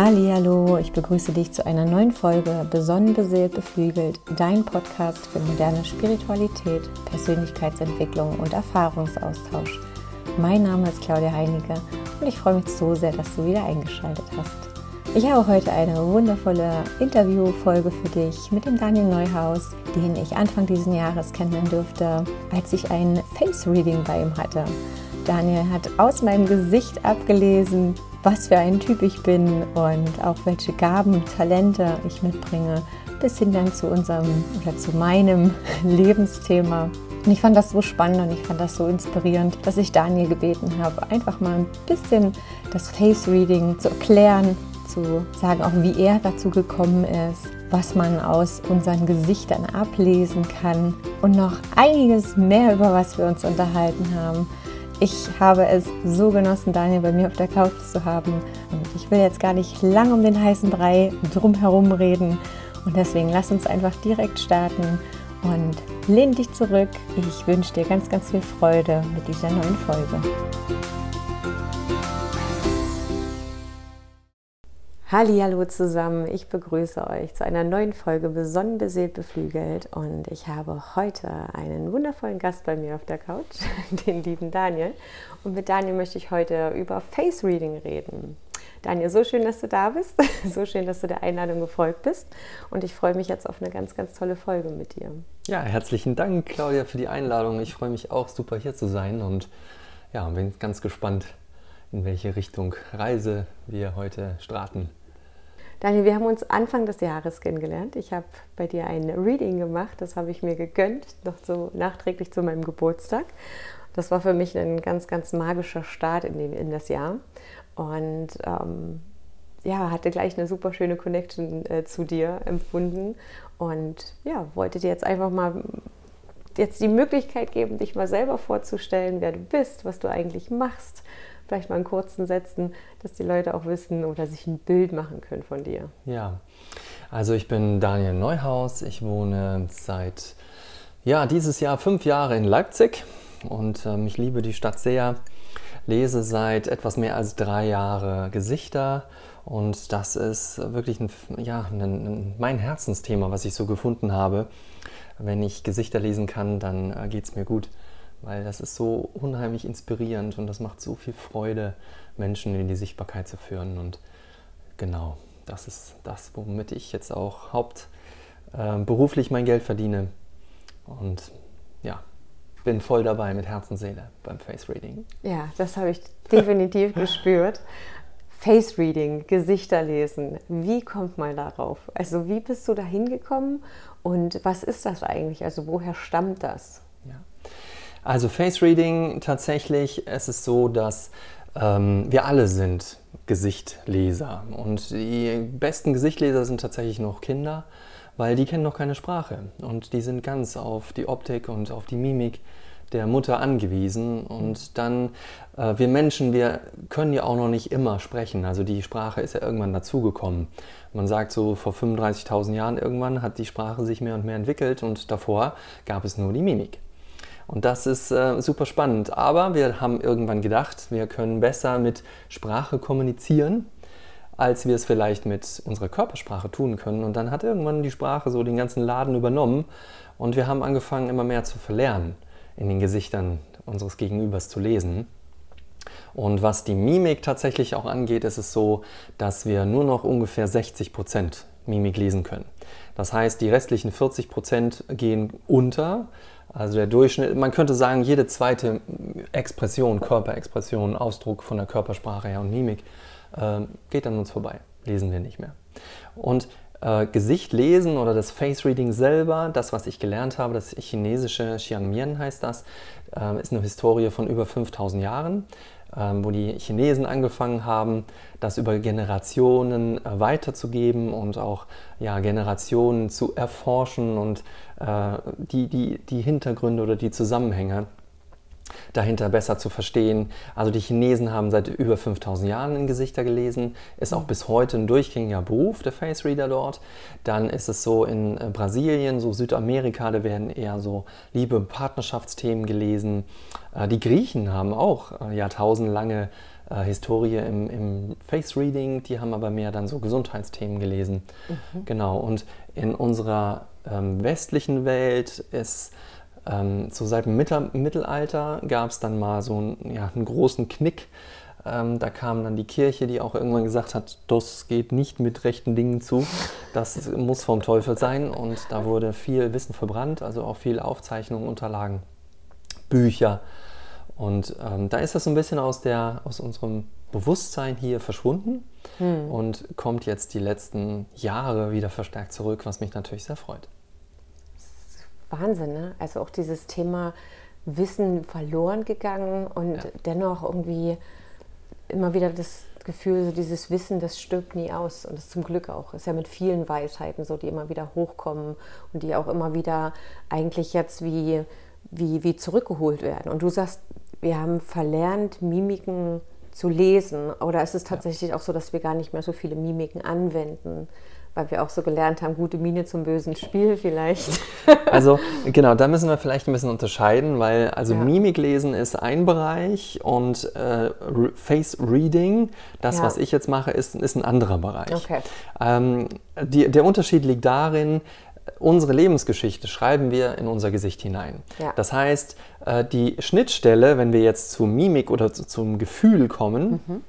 Hallo, ich begrüße dich zu einer neuen Folge Besonnen beseelt beflügelt, dein Podcast für moderne Spiritualität, Persönlichkeitsentwicklung und Erfahrungsaustausch. Mein Name ist Claudia Heinecke und ich freue mich so sehr, dass du wieder eingeschaltet hast. Ich habe heute eine wundervolle Interviewfolge für dich mit dem Daniel Neuhaus, den ich Anfang dieses Jahres kennenlernen durfte, als ich ein Face Reading bei ihm hatte. Daniel hat aus meinem Gesicht abgelesen, was für ein Typ ich bin und auch welche Gaben, Talente ich mitbringe, bis hin dann zu unserem oder zu meinem Lebensthema. Und ich fand das so spannend und ich fand das so inspirierend, dass ich Daniel gebeten habe, einfach mal ein bisschen das Face Reading zu erklären, zu sagen, auch wie er dazu gekommen ist, was man aus unseren Gesichtern ablesen kann und noch einiges mehr, über was wir uns unterhalten haben. Ich habe es so genossen, Daniel bei mir auf der Couch zu haben. Und ich will jetzt gar nicht lang um den heißen Brei drumherum reden. Und deswegen lass uns einfach direkt starten und lehn dich zurück. Ich wünsche dir ganz, ganz viel Freude mit dieser neuen Folge. Hallo zusammen, ich begrüße euch zu einer neuen Folge Besonnen beseelt beflügelt und ich habe heute einen wundervollen Gast bei mir auf der Couch, den lieben Daniel. Und mit Daniel möchte ich heute über Face Reading reden. Daniel, so schön, dass du da bist, so schön, dass du der Einladung gefolgt bist und ich freue mich jetzt auf eine ganz, ganz tolle Folge mit dir. Ja, herzlichen Dank, Claudia, für die Einladung. Ich freue mich auch super hier zu sein und ja, bin ganz gespannt, in welche Richtung Reise wir heute starten. Daniel, wir haben uns Anfang des Jahres kennengelernt. Ich habe bei dir ein Reading gemacht, das habe ich mir gegönnt, noch so nachträglich zu meinem Geburtstag. Das war für mich ein ganz, ganz magischer Start in, den, in das Jahr. Und ähm, ja, hatte gleich eine super schöne Connection äh, zu dir empfunden und ja, wollte dir jetzt einfach mal jetzt die Möglichkeit geben, dich mal selber vorzustellen, wer du bist, was du eigentlich machst vielleicht mal in kurzen Sätzen, dass die Leute auch wissen oder sich ein Bild machen können von dir. Ja, also ich bin Daniel Neuhaus. Ich wohne seit ja, dieses Jahr fünf Jahre in Leipzig und ähm, ich liebe die Stadt sehr. Lese seit etwas mehr als drei Jahren Gesichter und das ist wirklich ein, ja, ein, ein, mein Herzensthema, was ich so gefunden habe. Wenn ich Gesichter lesen kann, dann äh, geht es mir gut weil das ist so unheimlich inspirierend und das macht so viel Freude, Menschen in die Sichtbarkeit zu führen. Und genau, das ist das, womit ich jetzt auch hauptberuflich äh, mein Geld verdiene. Und ja, bin voll dabei mit Herz und Seele beim Face Reading. Ja, das habe ich definitiv gespürt. Face Reading, Gesichter lesen. Wie kommt man darauf? Also wie bist du da hingekommen und was ist das eigentlich? Also woher stammt das? Also Face Reading tatsächlich, es ist so, dass ähm, wir alle sind Gesichtleser und die besten Gesichtleser sind tatsächlich noch Kinder, weil die kennen noch keine Sprache und die sind ganz auf die Optik und auf die Mimik der Mutter angewiesen und dann äh, wir Menschen, wir können ja auch noch nicht immer sprechen, also die Sprache ist ja irgendwann dazugekommen. Man sagt so, vor 35.000 Jahren irgendwann hat die Sprache sich mehr und mehr entwickelt und davor gab es nur die Mimik. Und das ist äh, super spannend. Aber wir haben irgendwann gedacht, wir können besser mit Sprache kommunizieren, als wir es vielleicht mit unserer Körpersprache tun können. Und dann hat irgendwann die Sprache so den ganzen Laden übernommen und wir haben angefangen, immer mehr zu verlernen, in den Gesichtern unseres Gegenübers zu lesen. Und was die Mimik tatsächlich auch angeht, ist es so, dass wir nur noch ungefähr 60 Prozent Mimik lesen können. Das heißt, die restlichen 40 Prozent gehen unter also der Durchschnitt, man könnte sagen, jede zweite Expression, Körperexpression, Ausdruck von der Körpersprache her und Mimik äh, geht an uns vorbei. Lesen wir nicht mehr. Und äh, Gesicht lesen oder das Face Reading selber, das, was ich gelernt habe, das chinesische Xiangmian heißt das, äh, ist eine Historie von über 5000 Jahren. Ähm, wo die Chinesen angefangen haben, das über Generationen äh, weiterzugeben und auch ja, Generationen zu erforschen und äh, die, die, die Hintergründe oder die Zusammenhänge dahinter besser zu verstehen. Also die Chinesen haben seit über 5000 Jahren in Gesichter gelesen, ist auch bis heute ein durchgängiger Beruf, der Face Reader dort. Dann ist es so in äh, Brasilien, so Südamerika, da werden eher so Liebe- und Partnerschaftsthemen gelesen. Äh, die Griechen haben auch äh, jahrtausendlange Historie im, im, Face Reading, die haben aber mehr dann so Gesundheitsthemen gelesen. Mhm. Genau, und in unserer ähm, westlichen Welt ist ähm, so seit dem Mittelalter gab es dann mal so einen, ja, einen großen Knick. Ähm, da kam dann die Kirche, die auch irgendwann gesagt hat, das geht nicht mit rechten Dingen zu, das muss vom Teufel sein. Und da wurde viel Wissen verbrannt, also auch viel Aufzeichnungen, Unterlagen, Bücher. Und ähm, da ist das so ein bisschen aus, der, aus unserem Bewusstsein hier verschwunden hm. und kommt jetzt die letzten Jahre wieder verstärkt zurück, was mich natürlich sehr freut. Wahnsinn, ne? Also auch dieses Thema Wissen verloren gegangen und ja. dennoch irgendwie immer wieder das Gefühl, so dieses Wissen, das stirbt nie aus. Und das zum Glück auch. Ist ja mit vielen Weisheiten so, die immer wieder hochkommen und die auch immer wieder eigentlich jetzt wie, wie, wie zurückgeholt werden. Und du sagst, wir haben verlernt, Mimiken zu lesen. Oder ist es tatsächlich ja. auch so, dass wir gar nicht mehr so viele Mimiken anwenden? Weil wir auch so gelernt haben, gute Miene zum bösen Spiel vielleicht. Also genau, da müssen wir vielleicht ein bisschen unterscheiden, weil also ja. Mimiklesen ist ein Bereich und äh, Face Reading, das ja. was ich jetzt mache, ist, ist ein anderer Bereich. Okay. Ähm, die, der Unterschied liegt darin, unsere Lebensgeschichte schreiben wir in unser Gesicht hinein. Ja. Das heißt, äh, die Schnittstelle, wenn wir jetzt zu Mimik oder zum Gefühl kommen, mhm.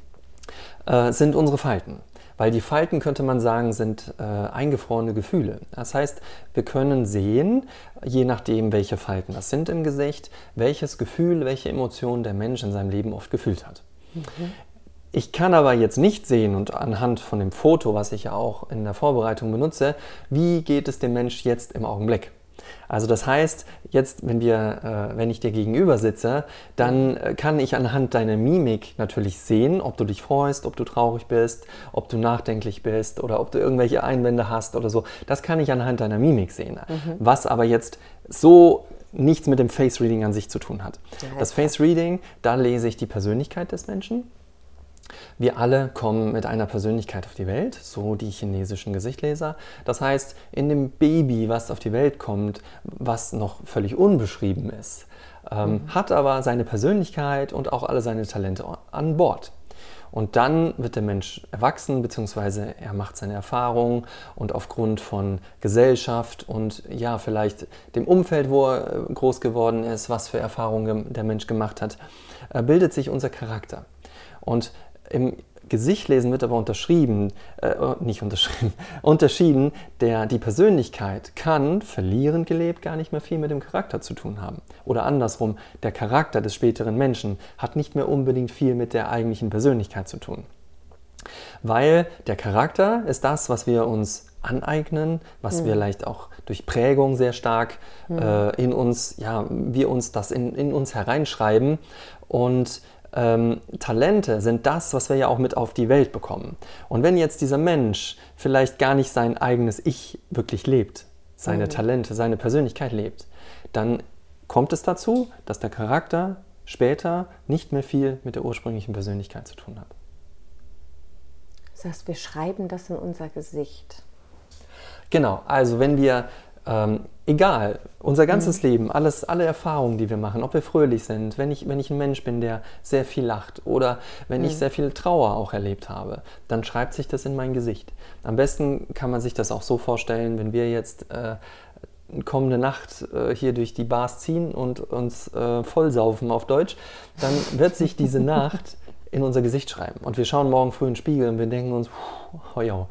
Äh, sind unsere Falten weil die Falten, könnte man sagen, sind äh, eingefrorene Gefühle. Das heißt, wir können sehen, je nachdem, welche Falten das sind im Gesicht, welches Gefühl, welche Emotionen der Mensch in seinem Leben oft gefühlt hat. Mhm. Ich kann aber jetzt nicht sehen und anhand von dem Foto, was ich ja auch in der Vorbereitung benutze, wie geht es dem Mensch jetzt im Augenblick. Also das heißt, jetzt, wenn, wir, äh, wenn ich dir gegenüber sitze, dann äh, kann ich anhand deiner Mimik natürlich sehen, ob du dich freust, ob du traurig bist, ob du nachdenklich bist oder ob du irgendwelche Einwände hast oder so. Das kann ich anhand deiner Mimik sehen. Mhm. Was aber jetzt so nichts mit dem Face Reading an sich zu tun hat. Das Face Reading, da lese ich die Persönlichkeit des Menschen wir alle kommen mit einer Persönlichkeit auf die Welt, so die chinesischen Gesichtleser. Das heißt, in dem Baby, was auf die Welt kommt, was noch völlig unbeschrieben ist, ähm, mhm. hat aber seine Persönlichkeit und auch alle seine Talente an Bord. Und dann wird der Mensch erwachsen, beziehungsweise er macht seine Erfahrungen und aufgrund von Gesellschaft und ja, vielleicht dem Umfeld, wo er äh, groß geworden ist, was für Erfahrungen der Mensch gemacht hat, äh, bildet sich unser Charakter. Und im Gesicht lesen wird aber unterschrieben, äh, nicht unterschrieben, unterschieden, der, die Persönlichkeit kann, verlieren gelebt, gar nicht mehr viel mit dem Charakter zu tun haben. Oder andersrum, der Charakter des späteren Menschen hat nicht mehr unbedingt viel mit der eigentlichen Persönlichkeit zu tun. Weil der Charakter ist das, was wir uns aneignen, was mhm. wir vielleicht auch durch Prägung sehr stark mhm. äh, in uns, ja, wir uns das in, in uns hereinschreiben und ähm, Talente sind das, was wir ja auch mit auf die Welt bekommen. Und wenn jetzt dieser Mensch vielleicht gar nicht sein eigenes Ich wirklich lebt, seine mhm. Talente, seine Persönlichkeit lebt, dann kommt es dazu, dass der Charakter später nicht mehr viel mit der ursprünglichen Persönlichkeit zu tun hat. Das heißt, wir schreiben das in unser Gesicht. Genau, also wenn wir ähm, egal, unser ganzes mhm. Leben, alles, alle Erfahrungen, die wir machen, ob wir fröhlich sind, wenn ich, wenn ich ein Mensch bin, der sehr viel lacht oder wenn mhm. ich sehr viel Trauer auch erlebt habe, dann schreibt sich das in mein Gesicht. Am besten kann man sich das auch so vorstellen, wenn wir jetzt äh, kommende Nacht äh, hier durch die Bars ziehen und uns äh, vollsaufen auf Deutsch, dann wird sich diese Nacht in unser Gesicht schreiben. Und wir schauen morgen früh in den Spiegel und wir denken uns, oh ja,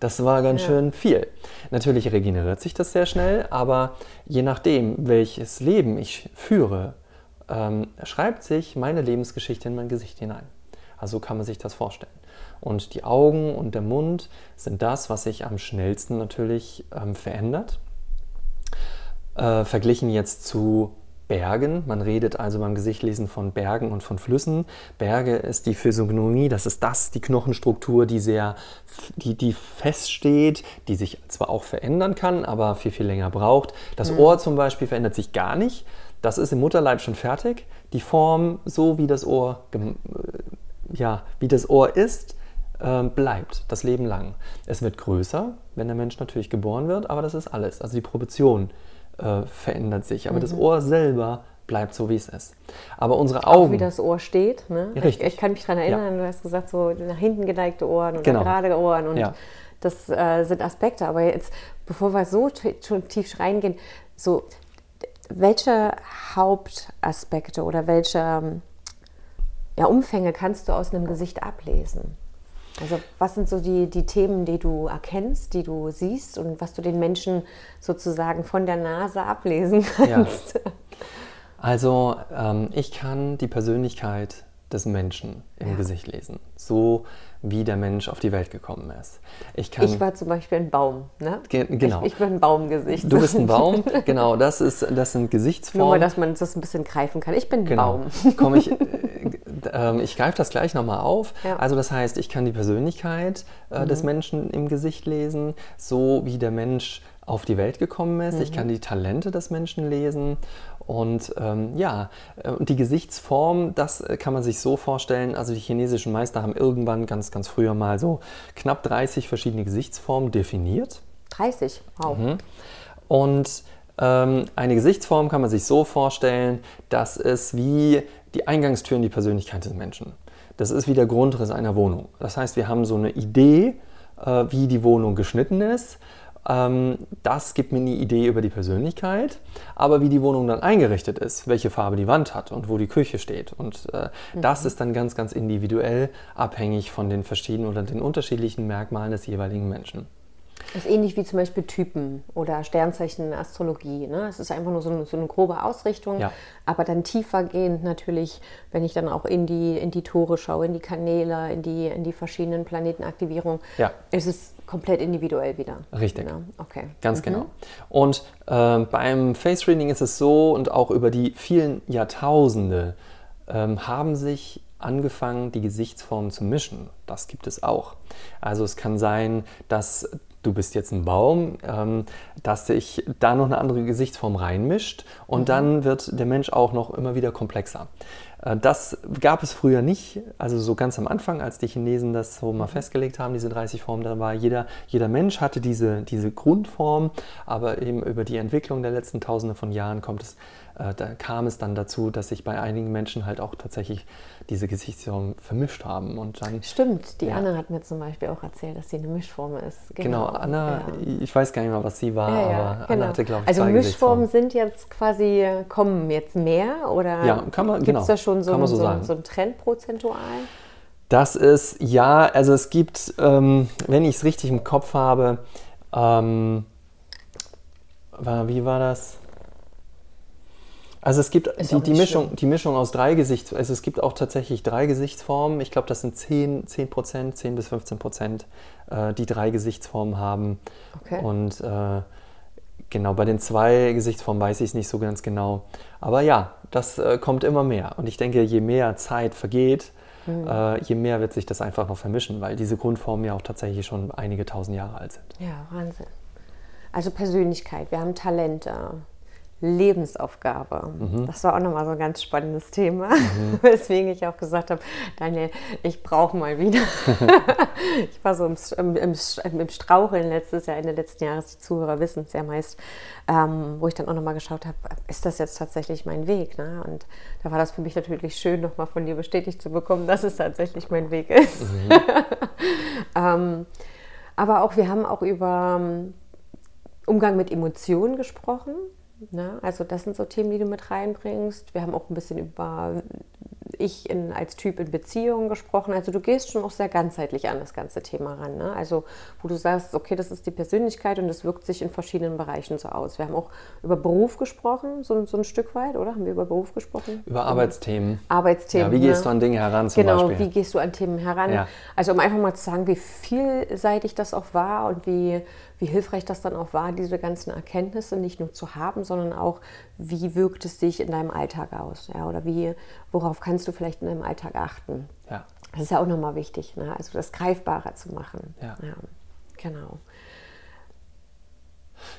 das war ganz ja. schön viel. Natürlich regeneriert sich das sehr schnell, aber je nachdem, welches Leben ich führe, ähm, schreibt sich meine Lebensgeschichte in mein Gesicht hinein. Also kann man sich das vorstellen. Und die Augen und der Mund sind das, was sich am schnellsten natürlich ähm, verändert. Äh, verglichen jetzt zu Bergen. Man redet also beim Gesichtlesen von Bergen und von Flüssen. Berge ist die Physiognomie, das ist das, die Knochenstruktur, die sehr, die, die feststeht, die sich zwar auch verändern kann, aber viel, viel länger braucht. Das mhm. Ohr zum Beispiel verändert sich gar nicht. das ist im Mutterleib schon fertig. Die Form, so wie das Ohr, äh, ja, wie das Ohr ist, äh, bleibt das Leben lang. Es wird größer, wenn der Mensch natürlich geboren wird, aber das ist alles. Also die Proportion äh, verändert sich, aber mhm. das Ohr selber bleibt so, wie es ist. Aber unsere Augen. Auch wie das Ohr steht. Ne? richtig. Ich, ich, kann mich daran erinnern, ja. du hast gesagt, so nach hinten geneigte Ohren oder genau. gerade Ohren. Und ja. das äh, sind Aspekte. Aber jetzt, bevor wir so schon tief reingehen, so welche Hauptaspekte oder welche ja, Umfänge kannst du aus einem Gesicht ablesen? Also was sind so die, die Themen, die du erkennst, die du siehst und was du den Menschen sozusagen von der Nase ablesen kannst? Ja. Also ähm, ich kann die Persönlichkeit des Menschen im ja. Gesicht lesen. So wie der Mensch auf die Welt gekommen ist. Ich, kann, ich war zum Beispiel ein Baum. Ne? Ge genau. Ich, ich, bin ein Baumgesicht. Du bist ein Baum, genau. Das, ist, das sind Gesichtsformen. Nur mal, dass man das ein bisschen greifen kann. Ich bin ein genau. Baum. Komm, ich, äh, äh, ich greife das gleich nochmal auf. Ja. Also das heißt, ich kann die Persönlichkeit äh, mhm. des Menschen im Gesicht lesen, so wie der Mensch auf die Welt gekommen ist. Mhm. Ich kann die Talente des Menschen lesen und ähm, ja, äh, die Gesichtsform, das äh, kann man sich so vorstellen. Also die chinesischen Meister haben irgendwann ganz, ganz früher mal so knapp 30 verschiedene Gesichtsformen definiert. 30, wow. Mhm. Und ähm, eine Gesichtsform kann man sich so vorstellen, dass es wie die Eingangstür in die Persönlichkeit des Menschen. Das ist wie der Grundriss einer Wohnung. Das heißt, wir haben so eine Idee, äh, wie die Wohnung geschnitten ist ähm, das gibt mir eine Idee über die Persönlichkeit, aber wie die Wohnung dann eingerichtet ist, welche Farbe die Wand hat und wo die Küche steht. Und äh, mhm. das ist dann ganz, ganz individuell abhängig von den verschiedenen oder den unterschiedlichen Merkmalen des jeweiligen Menschen. Das ist ähnlich wie zum Beispiel Typen oder Sternzeichen Astrologie. Ne? Es ist einfach nur so eine, so eine grobe Ausrichtung, ja. aber dann tiefergehend natürlich, wenn ich dann auch in die, in die Tore schaue, in die Kanäle, in die, in die verschiedenen Planetenaktivierungen, ja. ist es komplett individuell wieder. Richtig. Ja, okay. Ganz mhm. genau. Und äh, beim Face Reading ist es so und auch über die vielen Jahrtausende ähm, haben sich angefangen, die Gesichtsformen zu mischen. Das gibt es auch. Also es kann sein, dass du bist jetzt ein Baum, ähm, dass sich da noch eine andere Gesichtsform reinmischt und mhm. dann wird der Mensch auch noch immer wieder komplexer. Äh, das gab es früher nicht, also so ganz am Anfang, als die Chinesen das so mal mhm. festgelegt haben, diese 30 Formen, da war jeder, jeder Mensch hatte diese, diese Grundform, aber eben über die Entwicklung der letzten Tausende von Jahren kommt es äh, da kam es dann dazu, dass sich bei einigen Menschen halt auch tatsächlich diese Gesichtsformen vermischt haben. Und dann, Stimmt, die ja. Anna hat mir zum Beispiel auch erzählt, dass sie eine Mischform ist. Genau, genau Anna, ja. ich weiß gar nicht mehr, was sie war, ja, aber genau. Anna hatte, glaube ich, Also Mischformen sind jetzt quasi, kommen jetzt mehr oder ja, kann man, gibt es genau, da schon so, so, so, so einen Trend prozentual? Das ist, ja, also es gibt, ähm, wenn ich es richtig im Kopf habe, ähm, wie war das? Also es gibt die, die, Mischung, die Mischung aus drei Gesichtsformen. Also es gibt auch tatsächlich drei Gesichtsformen. Ich glaube, das sind 10, 10 Prozent, 10 bis 15 Prozent, äh, die drei Gesichtsformen haben. Okay. Und äh, genau, bei den zwei Gesichtsformen weiß ich es nicht so ganz genau. Aber ja, das äh, kommt immer mehr. Und ich denke, je mehr Zeit vergeht, mhm. Äh, je mehr wird sich das einfach noch vermischen, weil diese Grundformen ja auch tatsächlich schon einige tausend Jahre alt sind. Ja, Wahnsinn. Also Persönlichkeit, wir haben Talente Lebensaufgabe. Mhm. Das war auch nochmal so ein ganz spannendes Thema, mhm. weswegen ich auch gesagt habe, Daniel, ich brauche mal wieder. ich war so im, im, im, Straucheln letztes Jahr, Ende letzten Jahres, die Zuhörer wissen es ja meist, ähm, wo ich dann auch nochmal geschaut habe, ist das jetzt tatsächlich mein Weg? Ne? Und da war das für mich natürlich schön, nochmal von dir bestätigt zu bekommen, dass es tatsächlich mein Weg ist. Mhm. ähm, aber auch, wir haben auch über ähm, Umgang mit Emotionen gesprochen. Ne? Also das sind so Themen, die du mit reinbringst. Wir haben auch ein bisschen über ich in, als Typ in Beziehungen gesprochen. Also du gehst schon auch sehr ganzheitlich an das ganze Thema ran. Ne? Also wo du sagst, okay, das ist die Persönlichkeit und das wirkt sich in verschiedenen Bereichen so aus. Wir haben auch über Beruf gesprochen, so, so ein Stück weit, oder? Haben wir über Beruf gesprochen? Über Arbeitsthemen. Arbeitsthemen. Ja, wie gehst ne? du an Dinge heran zum genau, Beispiel? wie gehst du an Themen heran? Ja. Also um einfach mal zu sagen, wie vielseitig das auch war und wie, wie hilfreich das dann auch war, diese ganzen Erkenntnisse nicht nur zu haben, sondern auch, wie wirkt es sich in deinem Alltag aus? Ja? Oder wie, worauf kannst du vielleicht in deinem Alltag achten? Ja. Das ist ja auch nochmal wichtig, ne? also das greifbarer zu machen. Ja. ja. Genau.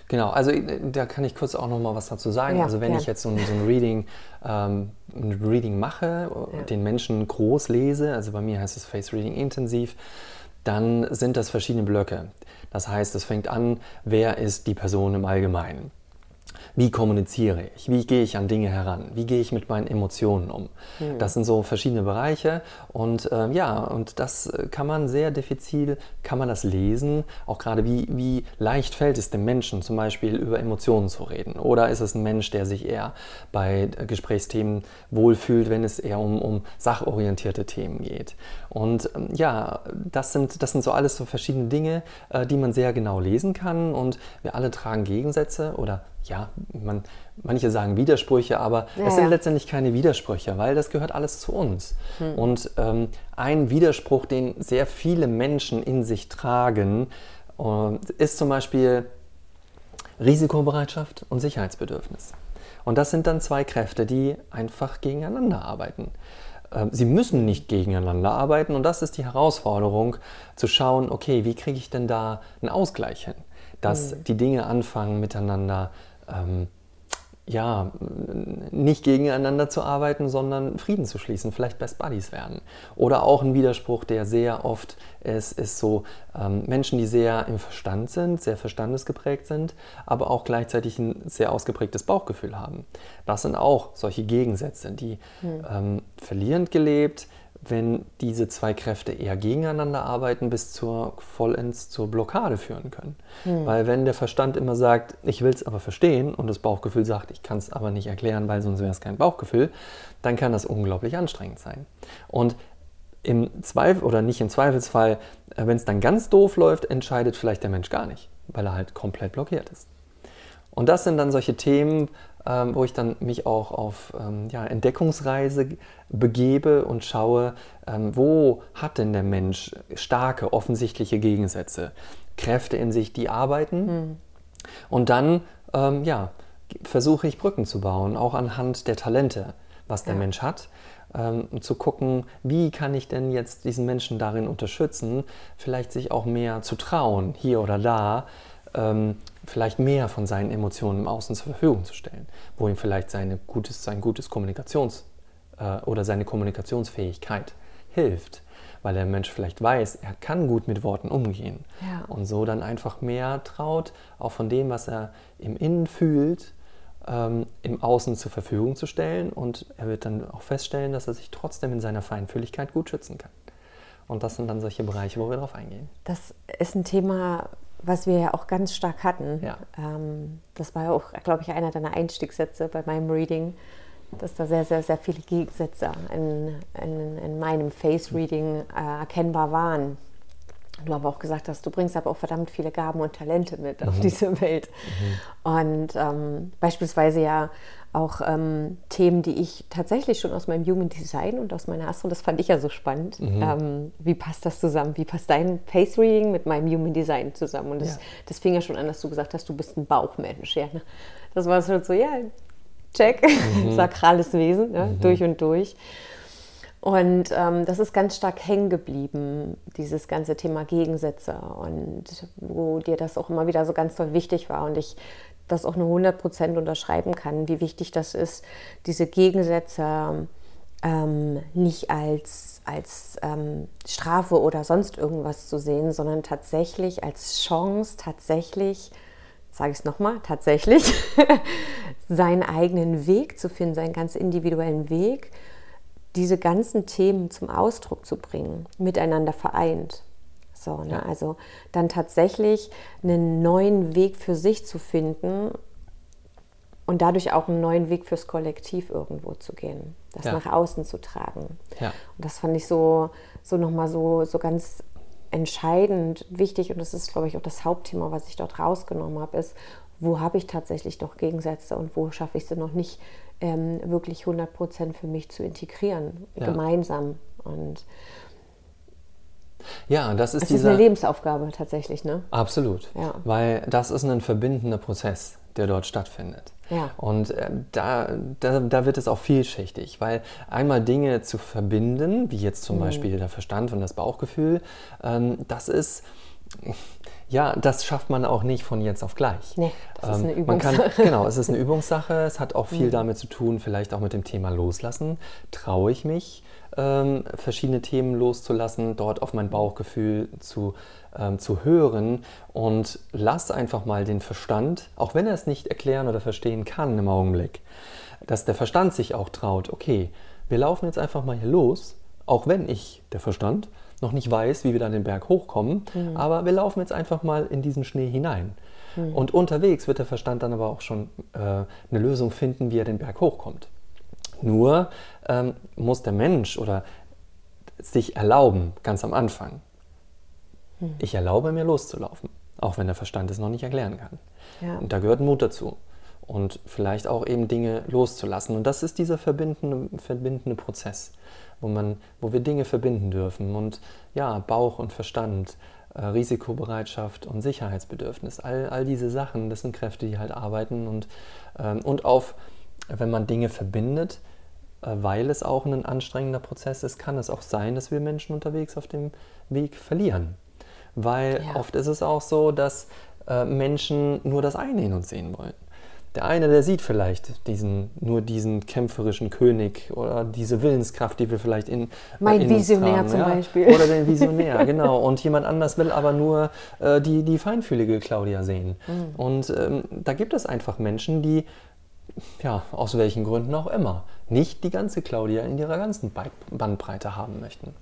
Genau, also äh, da kann ich kurz auch noch mal was dazu sagen. Ja, also wenn ja. ich jetzt so ein, so ein Reading, ähm, ein Reading mache, ja. den Menschen groß lese, also bei mir heißt es Face Reading intensiv, dann sind das verschiedene Blöcke. Das heißt, es fängt an, wer ist die Person im Allgemeinen? Wie kommuniziere ich? Wie gehe ich an Dinge heran? Wie gehe ich mit meinen Emotionen um? Mhm. Das sind so verschiedene Bereiche und äh, ja, und das kann man sehr diffizil, kann man das lesen, auch gerade wie, wie leicht fällt es dem Menschen zum Beispiel über Emotionen zu reden oder ist es ein Mensch, der sich eher bei Gesprächsthemen wohlfühlt, wenn es eher um, um sachorientierte Themen geht. Und ähm, ja, das sind, das sind so alles so verschiedene Dinge, äh, die man sehr genau lesen kann und wir alle tragen Gegensätze oder ja, man, manche sagen Widersprüche, aber ja, es sind ja. letztendlich keine Widersprüche, weil das gehört alles zu uns. Hm. Und ähm, ein Widerspruch, den sehr viele Menschen in sich tragen, äh, ist zum Beispiel Risikobereitschaft und Sicherheitsbedürfnis. Und das sind dann zwei Kräfte, die einfach gegeneinander arbeiten. Ähm, sie müssen nicht gegeneinander arbeiten und das ist die Herausforderung, zu schauen, okay, wie kriege ich denn da einen Ausgleich hin? Dass mhm. die Dinge anfangen miteinander ähm, ja, nicht gegeneinander zu arbeiten, sondern Frieden zu schließen, vielleicht Best Buddies werden. Oder auch ein Widerspruch, der sehr oft ist, ist so ähm, Menschen, die sehr im Verstand sind, sehr verstandesgeprägt sind, aber auch gleichzeitig ein sehr ausgeprägtes Bauchgefühl haben. Das sind auch solche Gegensätze, die hm. ähm, verlierend gelebt, wenn diese zwei Kräfte eher gegeneinander arbeiten, bis zur vollends zur Blockade führen können. Hm. Weil wenn der Verstand immer sagt, ich will es aber verstehen und das Bauchgefühl sagt, ich kann es aber nicht erklären, weil sonst wäre es kein Bauchgefühl, dann kann das unglaublich anstrengend sein. Und im Zweifel oder nicht im Zweifelsfall, äh, wenn es dann ganz doof läuft, entscheidet vielleicht der Mensch gar nicht, weil er halt komplett blockiert ist. Und das sind dann solche Themen, ähm, wo ich dann mich auch auf ähm, ja, Entdeckungsreise begebe und schaue, ähm, wo hat denn der Mensch starke, offensichtliche Gegensätze, Kräfte in sich, die arbeiten. Mhm. Und dann ähm, ja, versuche ich Brücken zu bauen, auch anhand der Talente, was der ja. Mensch hat. Ähm, zu gucken, wie kann ich denn jetzt diesen Menschen darin unterstützen, vielleicht sich auch mehr zu trauen, hier oder da, ähm, vielleicht mehr von seinen Emotionen im Außen zur Verfügung zu stellen, wo ihm vielleicht seine gutes, sein gutes Kommunikations- äh, oder seine Kommunikationsfähigkeit hilft, weil der Mensch vielleicht weiß, er kann gut mit Worten umgehen ja. und so dann einfach mehr traut, auch von dem, was er im Innen fühlt, ähm, im Außen zur Verfügung zu stellen und er wird dann auch feststellen, dass er sich trotzdem in seiner Feinfühligkeit gut schützen kann. Und das sind dann solche Bereiche, wo wir drauf eingehen. Das ist ein Thema, was wir ja auch ganz stark hatten. Ja. Ähm, das war ja auch, glaube ich, einer deiner Einstiegssätze bei meinem Reading, dass da sehr, sehr, sehr viele Gegensätze in, in, in meinem Face-Reading äh, erkennbar waren. Du aber auch gesagt hast, du bringst aber auch verdammt viele Gaben und Talente mit mhm. auf diese Welt. Mhm. Und ähm, beispielsweise ja auch ähm, Themen, die ich tatsächlich schon aus meinem Human Design und aus meiner Astro, das fand ich ja so spannend. Mhm. Ähm, wie passt das zusammen? Wie passt dein Face Reading mit meinem Human Design zusammen? Und das, ja. das fing ja schon an, dass du gesagt hast, du bist ein Bauchmensch. Ja, ne? Das war schon so, ja, check, mhm. sakrales Wesen, ne? mhm. durch und durch. Und ähm, das ist ganz stark hängen geblieben, dieses ganze Thema Gegensätze und wo dir das auch immer wieder so ganz toll wichtig war. Und ich das auch nur 100 Prozent unterschreiben kann, wie wichtig das ist, diese Gegensätze ähm, nicht als, als ähm, Strafe oder sonst irgendwas zu sehen, sondern tatsächlich als Chance, tatsächlich, sage ich es nochmal, tatsächlich seinen eigenen Weg zu finden, seinen ganz individuellen Weg, diese ganzen Themen zum Ausdruck zu bringen, miteinander vereint. So, ne? Ja. Also dann tatsächlich einen neuen Weg für sich zu finden und dadurch auch einen neuen Weg fürs Kollektiv irgendwo zu gehen, das ja. nach außen zu tragen. Ja. Und das fand ich so, so nochmal so, so ganz entscheidend wichtig und das ist, glaube ich, auch das Hauptthema, was ich dort rausgenommen habe, ist, wo habe ich tatsächlich noch Gegensätze und wo schaffe ich sie noch nicht ähm, wirklich 100 Prozent für mich zu integrieren, ja. gemeinsam. Und ja, das ist, das ist eine Lebensaufgabe tatsächlich, ne? Absolut. Ja. Weil das ist ein verbindender Prozess, der dort stattfindet. Ja. Und äh, da, da, da, wird es auch vielschichtig, weil einmal Dinge zu verbinden, wie jetzt zum mhm. Beispiel der Verstand und das Bauchgefühl, ähm, das ist Ja, das schafft man auch nicht von jetzt auf gleich. Nee, das ist eine Übungssache. Ähm, kann, genau, es ist eine Übungssache. Es hat auch viel mhm. damit zu tun, vielleicht auch mit dem Thema Loslassen. Traue ich mich, ähm, verschiedene Themen loszulassen, dort auf mein Bauchgefühl zu, ähm, zu hören und lass einfach mal den Verstand, auch wenn er es nicht erklären oder verstehen kann im Augenblick, dass der Verstand sich auch traut, okay, wir laufen jetzt einfach mal hier los, auch wenn ich, der Verstand, noch nicht weiß, wie wir dann den Berg hochkommen, mhm. aber wir laufen jetzt einfach mal in diesen Schnee hinein. Mhm. Und unterwegs wird der Verstand dann aber auch schon äh, eine Lösung finden, wie er den Berg hochkommt. Nur ähm, muss der Mensch oder sich erlauben, ganz am Anfang, mhm. ich erlaube mir loszulaufen, auch wenn der Verstand es noch nicht erklären kann. Ja. Und da gehört Mut dazu und vielleicht auch eben Dinge loszulassen. Und das ist dieser verbindende, verbindende Prozess wo, man, wo wir Dinge verbinden dürfen. Und ja, Bauch und Verstand, äh, Risikobereitschaft und Sicherheitsbedürfnis, all, all diese Sachen, das sind Kräfte, die halt arbeiten. Und, ähm, und auf, wenn man Dinge verbindet, äh, weil es auch ein anstrengender Prozess ist, kann es auch sein, dass wir Menschen unterwegs auf dem Weg verlieren. Weil ja. oft ist es auch so, dass äh, Menschen nur das eine in uns sehen wollen. Der eine, der sieht vielleicht diesen, nur diesen kämpferischen König oder diese Willenskraft, die wir vielleicht in. Mein in Visionär haben, zum ja? Beispiel. Oder den Visionär, genau. Und jemand anders will aber nur äh, die, die feinfühlige Claudia sehen. Mhm. Und ähm, da gibt es einfach Menschen, die, ja, aus welchen Gründen auch immer, nicht die ganze Claudia in ihrer ganzen Bandbreite haben möchten.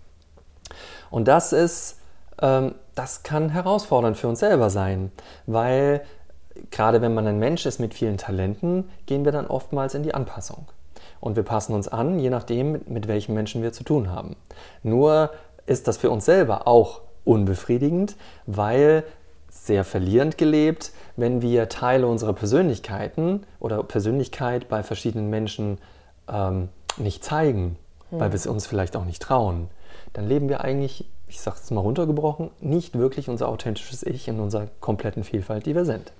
Und das ist, ähm, das kann herausfordernd für uns selber sein, weil gerade wenn man ein Mensch ist mit vielen Talenten, gehen wir dann oftmals in die Anpassung. Und wir passen uns an, je nachdem, mit welchen Menschen wir zu tun haben. Nur ist das für uns selber auch unbefriedigend, weil sehr verlierend gelebt, wenn wir Teile unserer Persönlichkeiten oder Persönlichkeit bei verschiedenen Menschen ähm, nicht zeigen, hm. weil wir es uns vielleicht auch nicht trauen, dann leben wir eigentlich, ich sage es mal runtergebrochen, nicht wirklich unser authentisches Ich in unserer kompletten Vielfalt, die wir sind.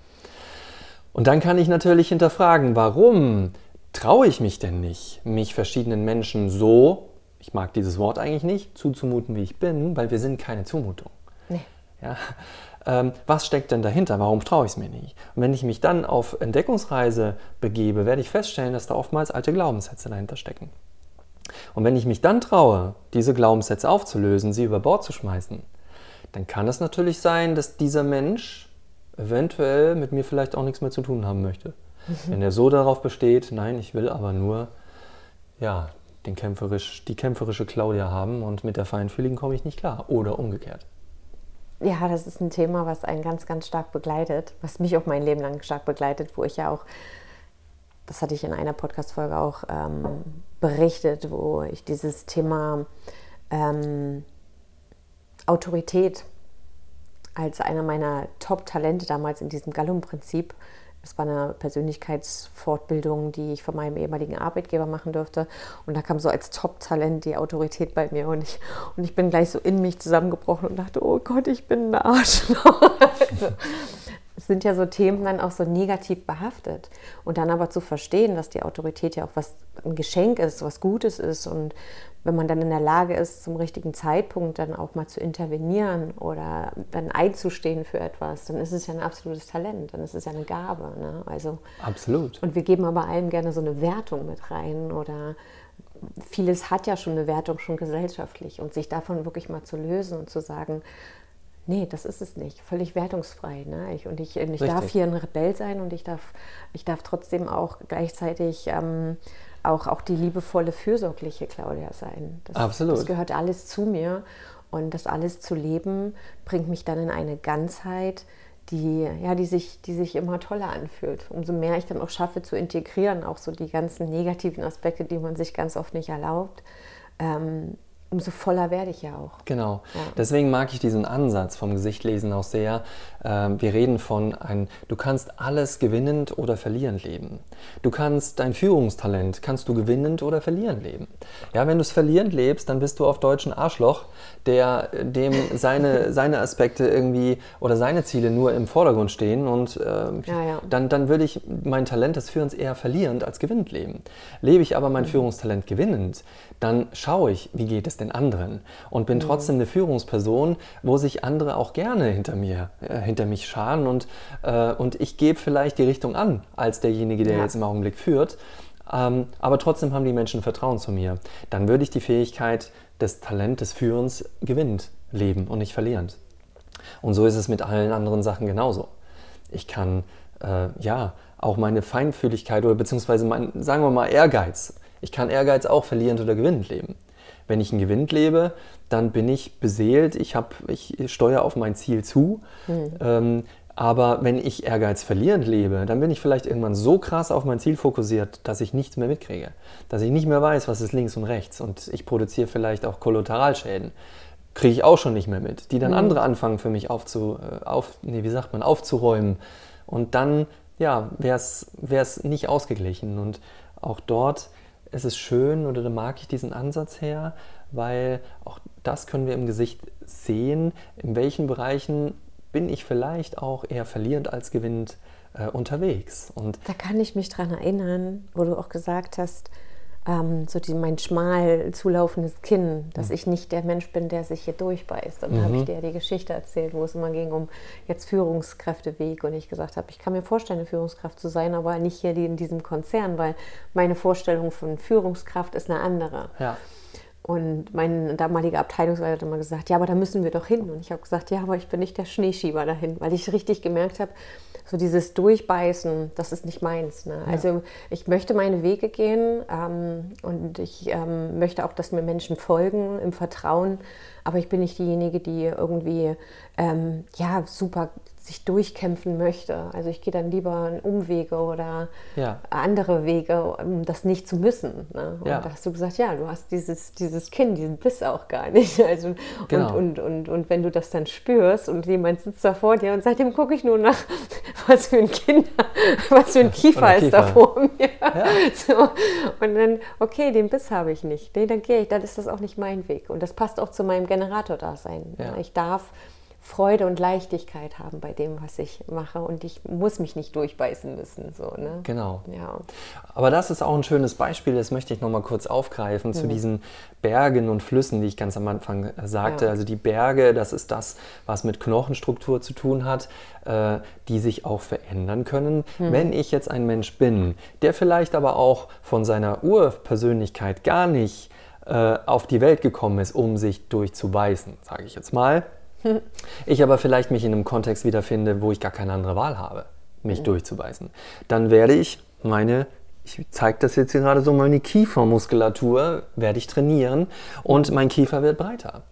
Und dann kann ich natürlich hinterfragen, warum traue ich mich denn nicht, mich verschiedenen Menschen so, ich mag dieses Wort eigentlich nicht, zuzumuten, wie ich bin, weil wir sind keine Zumutung. Nee. Ja? Ähm, was steckt denn dahinter? Warum traue ich es mir nicht? Und wenn ich mich dann auf Entdeckungsreise begebe, werde ich feststellen, dass da oftmals alte Glaubenssätze dahinter stecken. Und wenn ich mich dann traue, diese Glaubenssätze aufzulösen, sie über Bord zu schmeißen, dann kann es natürlich sein, dass dieser Mensch eventuell mit mir vielleicht auch nichts mehr zu tun haben möchte. Mhm. Wenn er so darauf besteht, nein, ich will aber nur ja, den kämpferisch, die kämpferische Claudia haben und mit der feinfühligen komme ich nicht klar. Oder umgekehrt. Ja, das ist ein Thema, was einen ganz, ganz stark begleitet, was mich auch mein Leben lang stark begleitet, wo ich ja auch, das hatte ich in einer Podcast-Folge auch ähm, berichtet, wo ich dieses Thema ähm, Autorität als einer meiner Top-Talente damals in diesem Gallum-Prinzip. Das war eine Persönlichkeitsfortbildung, die ich von meinem ehemaligen Arbeitgeber machen durfte. Und da kam so als Top-Talent die Autorität bei mir. Und ich, und ich bin gleich so in mich zusammengebrochen und dachte, oh Gott, ich bin ein Arschloch. also, es sind ja so Themen dann auch so negativ behaftet. Und dann aber zu verstehen, dass die Autorität ja auch was ein Geschenk ist, was Gutes ist und wenn man dann in der Lage ist, zum richtigen Zeitpunkt dann auch mal zu intervenieren oder dann einzustehen für etwas, dann ist es ja ein absolutes Talent, dann ist es ja eine Gabe. Ne? Also, Absolut. Und wir geben aber allen gerne so eine Wertung mit rein oder vieles hat ja schon eine Wertung, schon gesellschaftlich und sich davon wirklich mal zu lösen und zu sagen, nee, das ist es nicht, völlig wertungsfrei. Ne? Ich, und ich, ich darf hier ein Rebell sein und ich darf, ich darf trotzdem auch gleichzeitig ähm, auch, auch die liebevolle, fürsorgliche Claudia sein. Das, Absolut. Das gehört alles zu mir. Und das alles zu leben, bringt mich dann in eine Ganzheit, die, ja, die, sich, die sich immer toller anfühlt. Umso mehr ich dann auch schaffe zu integrieren, auch so die ganzen negativen Aspekte, die man sich ganz oft nicht erlaubt, ähm, umso voller werde ich ja auch. Genau. Ja. Deswegen mag ich diesen Ansatz vom Gesichtlesen auch sehr. Ähm, wir reden von ein, du kannst alles gewinnend oder verlierend leben. Du kannst dein Führungstalent, kannst du gewinnend oder verlierend leben. Ja, wenn du es verlierend lebst, dann bist du auf deutschen Arschloch, der dem seine, seine Aspekte irgendwie oder seine Ziele nur im Vordergrund stehen und ähm, ja, ja. Dann, dann würde ich mein Talent des Führens eher verlierend als gewinnend leben. Lebe ich aber mein mhm. Führungstalent gewinnend, dann schaue ich, wie geht es als den anderen und bin mhm. trotzdem eine Führungsperson, wo sich andere auch gerne hinter mir, äh, hinter mich scharen und, äh, und ich gebe vielleicht die Richtung an als derjenige, der ja. jetzt im Augenblick führt. Ähm, aber trotzdem haben die Menschen Vertrauen zu mir. Dann würde ich die Fähigkeit, das Talent des Führens gewinnt leben und nicht verlierend. Und so ist es mit allen anderen Sachen genauso. Ich kann äh, ja auch meine Feinfühligkeit oder beziehungsweise mein, sagen wir mal Ehrgeiz. Ich kann Ehrgeiz auch verlierend oder gewinnend leben. Wenn ich einen Gewinn lebe, dann bin ich beseelt, ich, hab, ich steuere auf mein Ziel zu. Mhm. Ähm, aber wenn ich Ehrgeiz verlierend lebe, dann bin ich vielleicht irgendwann so krass auf mein Ziel fokussiert, dass ich nichts mehr mitkriege. Dass ich nicht mehr weiß, was ist links und rechts. Und ich produziere vielleicht auch Kollateralschäden. Kriege ich auch schon nicht mehr mit. Die dann mhm. andere anfangen für mich aufzu, äh, auf, nee, wie sagt man, aufzuräumen. Und dann, ja, wäre es nicht ausgeglichen. Und auch dort ist es schön oder da mag ich diesen Ansatz her, weil auch das können wir im Gesicht sehen, in welchen Bereichen bin ich vielleicht auch eher verlierend als gewinnend äh, unterwegs. Und da kann ich mich dran erinnern, wo du auch gesagt hast, ähm, so die, mein schmal zulaufendes Kinn, dass mhm. ich nicht der Mensch bin, der sich hier durchbeißt. Und dann mhm. habe ich dir die Geschichte erzählt, wo es immer ging um jetzt Führungskräfteweg und ich gesagt habe, ich kann mir vorstellen, eine Führungskraft zu sein, aber nicht hier in diesem Konzern, weil meine Vorstellung von Führungskraft ist eine andere. Ja. Und mein damaliger Abteilungsleiter hat immer gesagt, ja, aber da müssen wir doch hin. Und ich habe gesagt, ja, aber ich bin nicht der Schneeschieber dahin, weil ich richtig gemerkt habe, so dieses Durchbeißen, das ist nicht meins. Ne? Ja. Also ich möchte meine Wege gehen ähm, und ich ähm, möchte auch, dass mir Menschen folgen im Vertrauen, aber ich bin nicht diejenige, die irgendwie ähm, ja super sich durchkämpfen möchte. Also ich gehe dann lieber Umwege oder ja. andere Wege, um das nicht zu müssen. Ne? Und ja. da hast du gesagt, ja, du hast dieses, dieses Kind, diesen Biss auch gar nicht. Also, genau. und, und, und, und wenn du das dann spürst und jemand sitzt da vor dir und seitdem gucke ich nur nach, was für ein Kind, was für ein Kiefer ist da vor mir. Ja. So. Und dann, okay, den Biss habe ich nicht. Nee, dann gehe ich, dann ist das auch nicht mein Weg. Und das passt auch zu meinem Generator-Dasein. Ich darf Freude und Leichtigkeit haben bei dem, was ich mache und ich muss mich nicht durchbeißen müssen. So, ne? Genau. Ja. Aber das ist auch ein schönes Beispiel, das möchte ich nochmal kurz aufgreifen, mhm. zu diesen Bergen und Flüssen, die ich ganz am Anfang äh, sagte. Ja. Also die Berge, das ist das, was mit Knochenstruktur zu tun hat, äh, die sich auch verändern können. Mhm. Wenn ich jetzt ein Mensch bin, der vielleicht aber auch von seiner Urpersönlichkeit gar nicht äh, auf die Welt gekommen ist, um sich durchzubeißen, sage ich jetzt mal, ich aber vielleicht mich in einem Kontext wiederfinde, wo ich gar keine andere Wahl habe, mich mhm. durchzubeißen, dann werde ich meine, ich zeige das jetzt hier gerade so, meine Kiefermuskulatur werde ich trainieren und mein Kiefer wird breiter.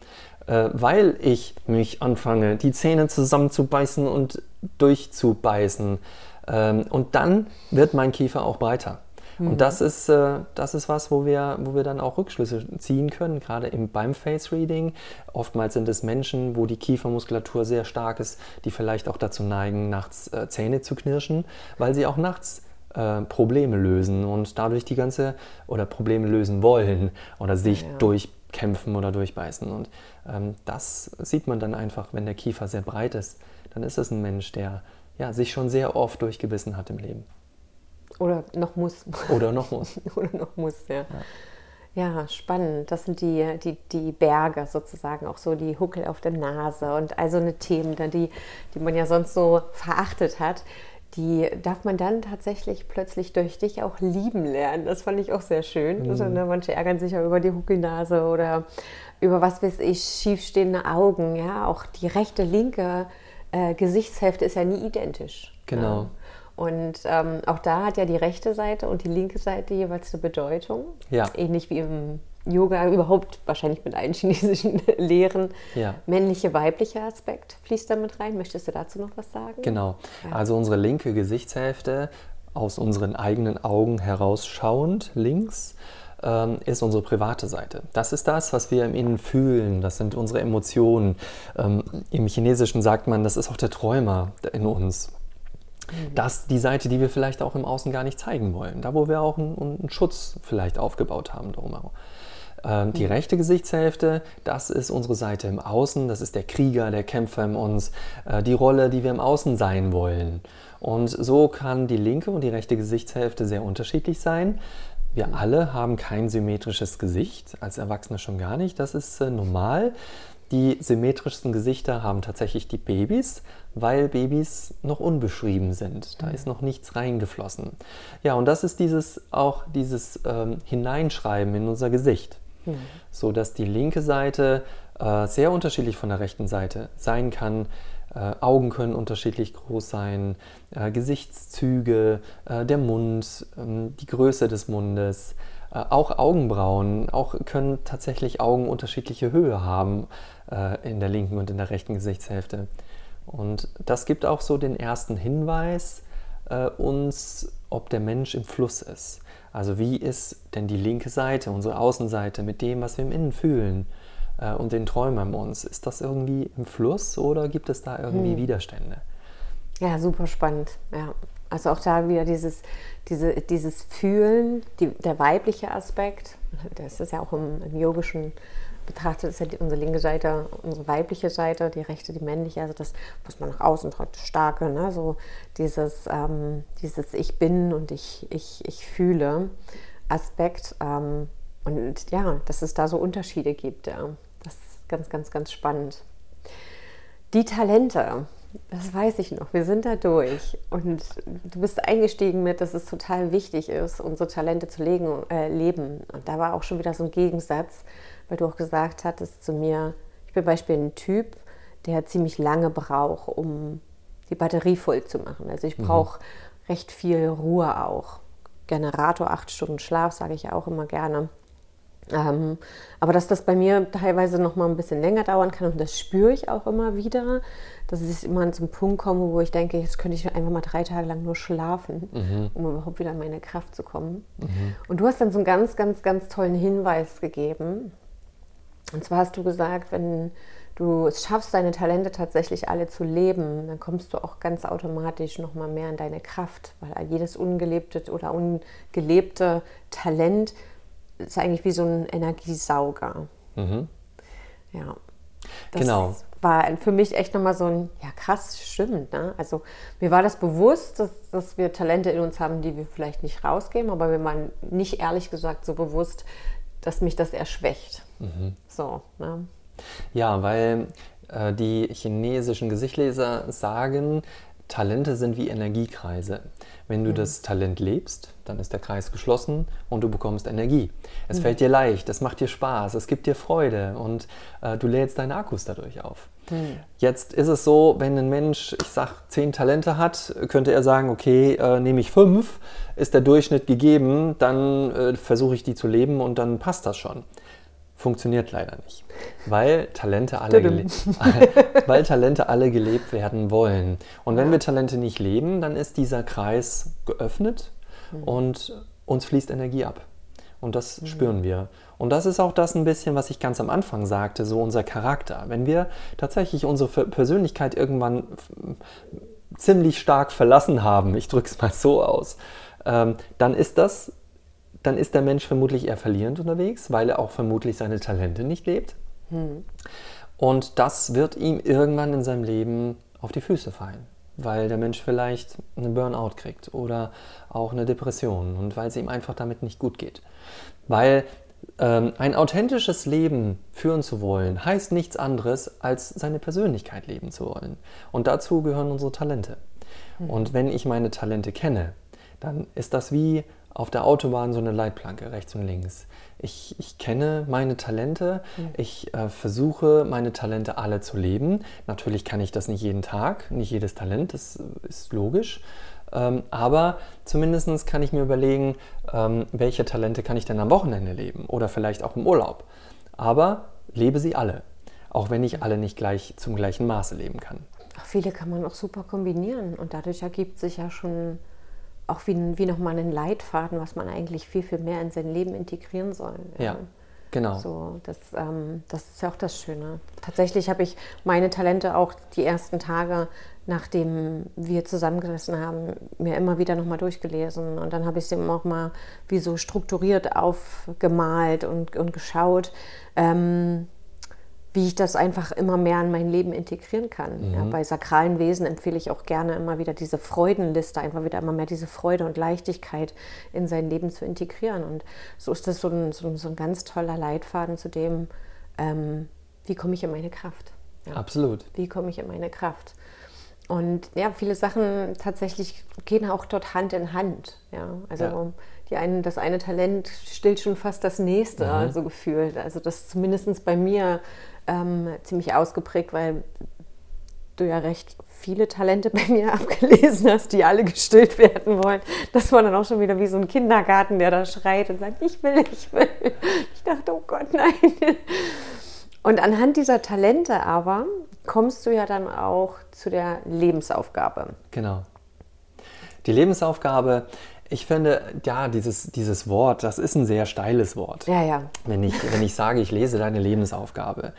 Äh, weil ich mich anfange, die Zähne zusammenzubeißen und durchzubeißen. Ähm, und dann wird mein Kiefer auch breiter. Mhm. Und das ist, äh, das ist was, wo wir, wo wir dann auch Rückschlüsse ziehen können, gerade im, beim Face Reading. Oftmals sind es Menschen, wo die Kiefermuskulatur sehr stark ist, die vielleicht auch dazu neigen, nachts äh, Zähne zu knirschen, weil sie auch nachts äh, Probleme lösen und dadurch die ganze oder Probleme lösen wollen oder sich ja. durchkämpfen oder durchbeißen. Und ähm, das sieht man dann einfach, wenn der Kiefer sehr breit ist, dann ist es ein Mensch, der ja, sich schon sehr oft durchgebissen hat im Leben. Oder noch muss. Oder noch muss. Oder noch muss, ja. ja. Ja, spannend. Das sind die, die, die Berge sozusagen, auch so die Huckel auf der Nase und also eine Themen, die, die man ja sonst so verachtet hat, die darf man dann tatsächlich plötzlich durch dich auch lieben lernen. Das fand ich auch sehr schön. Mhm. Also, ne, manche ärgern sich ja über die Huckelnase oder über was weiß ich, schiefstehende Augen. Ja, auch die rechte, linke äh, Gesichtshälfte ist ja nie identisch. Genau. Ja. Und ähm, auch da hat ja die rechte Seite und die linke Seite jeweils eine Bedeutung. Ja. Ähnlich wie im Yoga, überhaupt wahrscheinlich mit allen chinesischen Lehren. Ja. Männliche, weibliche Aspekt fließt da mit rein. Möchtest du dazu noch was sagen? Genau. Ja. Also unsere linke Gesichtshälfte aus unseren eigenen Augen herausschauend links ähm, ist unsere private Seite. Das ist das, was wir im Innen fühlen. Das sind unsere Emotionen. Ähm, Im Chinesischen sagt man, das ist auch der Träumer in uns. Das ist die Seite, die wir vielleicht auch im Außen gar nicht zeigen wollen. Da, wo wir auch einen, einen Schutz vielleicht aufgebaut haben drumherum. Ähm, die mhm. rechte Gesichtshälfte, das ist unsere Seite im Außen, das ist der Krieger, der Kämpfer in uns, äh, die Rolle, die wir im Außen sein wollen. Und so kann die linke und die rechte Gesichtshälfte sehr unterschiedlich sein. Wir alle haben kein symmetrisches Gesicht, als Erwachsene schon gar nicht. Das ist äh, normal. Die symmetrischsten Gesichter haben tatsächlich die Babys, weil Babys noch unbeschrieben sind. Da ist noch nichts reingeflossen. Ja, und das ist dieses auch dieses ähm, Hineinschreiben in unser Gesicht. Mhm. So dass die linke Seite äh, sehr unterschiedlich von der rechten Seite sein kann. Äh, Augen können unterschiedlich groß sein, äh, Gesichtszüge, äh, der Mund, ähm, die Größe des Mundes, äh, auch Augenbrauen, auch können tatsächlich Augen unterschiedliche Höhe haben äh, in der linken und in der rechten Gesichtshälfte. Und das gibt auch so den ersten Hinweis uns, ob der Mensch im Fluss ist. Also wie ist denn die linke Seite, unsere Außenseite mit dem, was wir im Innen fühlen äh, und den Träumen in uns? Ist das irgendwie im Fluss oder gibt es da irgendwie hm. Widerstände? Ja, super spannend. Ja. Also auch da wieder dieses, diese, dieses Fühlen, die, der weibliche Aspekt, das ist ja auch im, im yogischen betrachtet, ist ja die, unsere linke Seite, unsere weibliche Seite, die rechte, die männliche, also das, was man nach außen tragt, starke, ne? so dieses, ähm, dieses Ich bin und ich, ich, ich fühle Aspekt. Ähm, und ja, dass es da so Unterschiede gibt, ja. das ist ganz, ganz, ganz spannend. Die Talente, das weiß ich noch. Wir sind da durch. Und du bist eingestiegen mit, dass es total wichtig ist, unsere Talente zu legen, äh, leben. Und da war auch schon wieder so ein Gegensatz weil du auch gesagt hattest zu mir, ich bin beispielsweise ein Typ, der ziemlich lange braucht, um die Batterie voll zu machen. Also ich mhm. brauche mhm. recht viel Ruhe auch. Generator, acht Stunden Schlaf, sage ich auch immer gerne. Ähm, aber dass das bei mir teilweise noch mal ein bisschen länger dauern kann und das spüre ich auch immer wieder, dass ich immer an so einen Punkt komme, wo ich denke, jetzt könnte ich einfach mal drei Tage lang nur schlafen, mhm. um überhaupt wieder in meine Kraft zu kommen. Mhm. Und du hast dann so einen ganz, ganz, ganz tollen Hinweis gegeben, und zwar hast du gesagt, wenn du es schaffst, deine Talente tatsächlich alle zu leben, dann kommst du auch ganz automatisch nochmal mehr in deine Kraft, weil jedes ungelebte oder ungelebte Talent ist eigentlich wie so ein Energiesauger. Mhm. Ja. Das genau. war für mich echt nochmal so ein, ja krass, stimmt. Ne? Also mir war das bewusst, dass, dass wir Talente in uns haben, die wir vielleicht nicht rausgeben, aber mir war nicht ehrlich gesagt so bewusst, dass mich das erschwächt. Mhm. So, ne? Ja, weil äh, die chinesischen Gesichtleser sagen, Talente sind wie Energiekreise. Wenn du mhm. das Talent lebst, dann ist der Kreis geschlossen und du bekommst Energie. Es mhm. fällt dir leicht, es macht dir Spaß, es gibt dir Freude und äh, du lädst deine Akkus dadurch auf. Mhm. Jetzt ist es so, wenn ein Mensch, ich sag, zehn Talente hat, könnte er sagen, okay, äh, nehme ich fünf, ist der Durchschnitt gegeben, dann äh, versuche ich die zu leben und dann passt das schon. Funktioniert leider nicht, weil Talente alle, weil Talente alle gelebt werden wollen. Und wenn wir Talente nicht leben, dann ist dieser Kreis geöffnet mhm. und uns fließt Energie ab. Und das mhm. spüren wir. Und das ist auch das ein bisschen, was ich ganz am Anfang sagte, so unser Charakter. Wenn wir tatsächlich unsere Persönlichkeit irgendwann ziemlich stark verlassen haben, ich drücke es mal so aus, ähm, dann ist das dann ist der Mensch vermutlich eher verlierend unterwegs, weil er auch vermutlich seine Talente nicht lebt. Hm. Und das wird ihm irgendwann in seinem Leben auf die Füße fallen, weil der Mensch vielleicht einen Burnout kriegt oder auch eine Depression und weil es ihm einfach damit nicht gut geht. Weil ähm, ein authentisches Leben führen zu wollen, heißt nichts anderes, als seine Persönlichkeit leben zu wollen. Und dazu gehören unsere Talente. Mhm. Und wenn ich meine Talente kenne, dann ist das wie auf der Autobahn so eine Leitplanke, rechts und links. Ich, ich kenne meine Talente, mhm. ich äh, versuche meine Talente alle zu leben. Natürlich kann ich das nicht jeden Tag, nicht jedes Talent, das ist logisch. Ähm, aber zumindest kann ich mir überlegen, ähm, welche Talente kann ich denn am Wochenende leben oder vielleicht auch im Urlaub. Aber lebe sie alle, auch wenn ich alle nicht gleich zum gleichen Maße leben kann. Ach, viele kann man auch super kombinieren und dadurch ergibt sich ja schon auch wie, wie nochmal einen Leitfaden, was man eigentlich viel, viel mehr in sein Leben integrieren soll. Ja, genau. So, das, ähm, das ist ja auch das Schöne. Tatsächlich habe ich meine Talente auch die ersten Tage, nachdem wir zusammengesessen haben, mir immer wieder nochmal durchgelesen. Und dann habe ich sie auch mal wie so strukturiert aufgemalt und, und geschaut. Ähm, wie ich das einfach immer mehr in mein Leben integrieren kann. Mhm. Ja, bei sakralen Wesen empfehle ich auch gerne immer wieder diese Freudenliste, einfach wieder immer mehr diese Freude und Leichtigkeit in sein Leben zu integrieren. Und so ist das so ein, so ein, so ein ganz toller Leitfaden zu dem, ähm, wie komme ich in meine Kraft. Ja. Absolut. Wie komme ich in meine Kraft? Und ja, viele Sachen tatsächlich gehen auch dort Hand in Hand. Ja, also ja. Die einen, das eine Talent stillt schon fast das nächste, mhm. so gefühlt. Also das zumindest bei mir ähm, ziemlich ausgeprägt, weil du ja recht viele Talente bei mir abgelesen hast, die alle gestillt werden wollen. Das war dann auch schon wieder wie so ein Kindergarten, der da schreit und sagt, ich will, ich will. Ich dachte, oh Gott, nein. Und anhand dieser Talente aber kommst du ja dann auch zu der Lebensaufgabe. Genau. Die Lebensaufgabe ich finde, ja, dieses, dieses Wort, das ist ein sehr steiles Wort. Ja, ja. Wenn ich, wenn ich sage, ich lese deine Lebensaufgabe.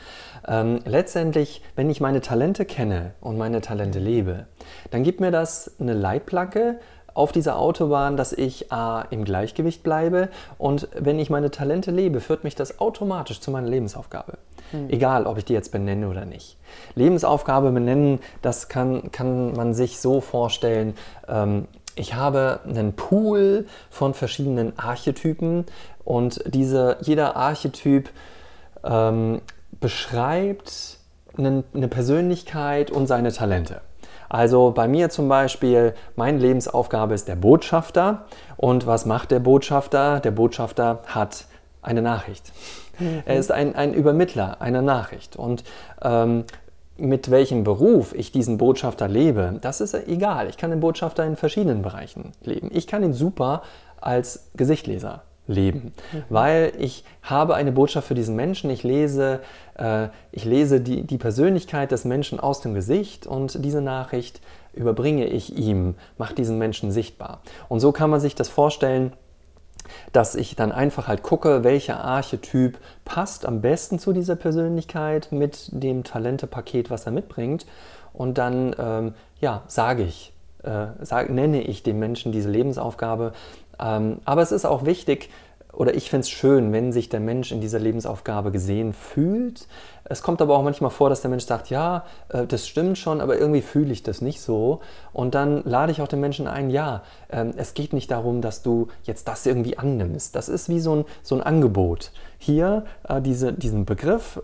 Ähm, letztendlich, wenn ich meine Talente kenne und meine Talente lebe, dann gibt mir das eine Leitplanke auf dieser Autobahn, dass ich A, im Gleichgewicht bleibe und wenn ich meine Talente lebe, führt mich das automatisch zu meiner Lebensaufgabe. Mhm. Egal, ob ich die jetzt benenne oder nicht. Lebensaufgabe benennen, das kann, kann man sich so vorstellen, ähm, ich habe einen Pool von verschiedenen Archetypen und diese, jeder Archetyp ähm, beschreibt eine, eine Persönlichkeit und seine Talente. Also bei mir zum Beispiel, meine Lebensaufgabe ist der Botschafter. Und was macht der Botschafter? Der Botschafter hat eine Nachricht. Mhm. Er ist ein, ein Übermittler einer Nachricht. Und ähm, mit welchem Beruf ich diesen Botschafter lebe, das ist egal. Ich kann den Botschafter in verschiedenen Bereichen leben. Ich kann ihn super als Gesichtleser leben, mhm. weil ich habe eine Botschaft für diesen Menschen. Ich lese, äh, ich lese die, die Persönlichkeit des Menschen aus dem Gesicht und diese Nachricht überbringe ich ihm, mache diesen Menschen sichtbar. Und so kann man sich das vorstellen, dass ich dann einfach halt gucke, welcher Archetyp passt am besten zu dieser Persönlichkeit mit dem Talentepaket, was er mitbringt. Und dann ähm, ja, sage ich, äh, sag, nenne ich dem Menschen diese Lebensaufgabe. Ähm, aber es ist auch wichtig, oder ich finde es schön, wenn sich der Mensch in dieser Lebensaufgabe gesehen fühlt. Es kommt aber auch manchmal vor, dass der Mensch sagt, ja, äh, das stimmt schon, aber irgendwie fühle ich das nicht so. Und dann lade ich auch den Menschen ein, ja, ähm, es geht nicht darum, dass du jetzt das irgendwie annimmst. Das ist wie so ein, so ein Angebot. Hier, äh, diese, diesen Begriff,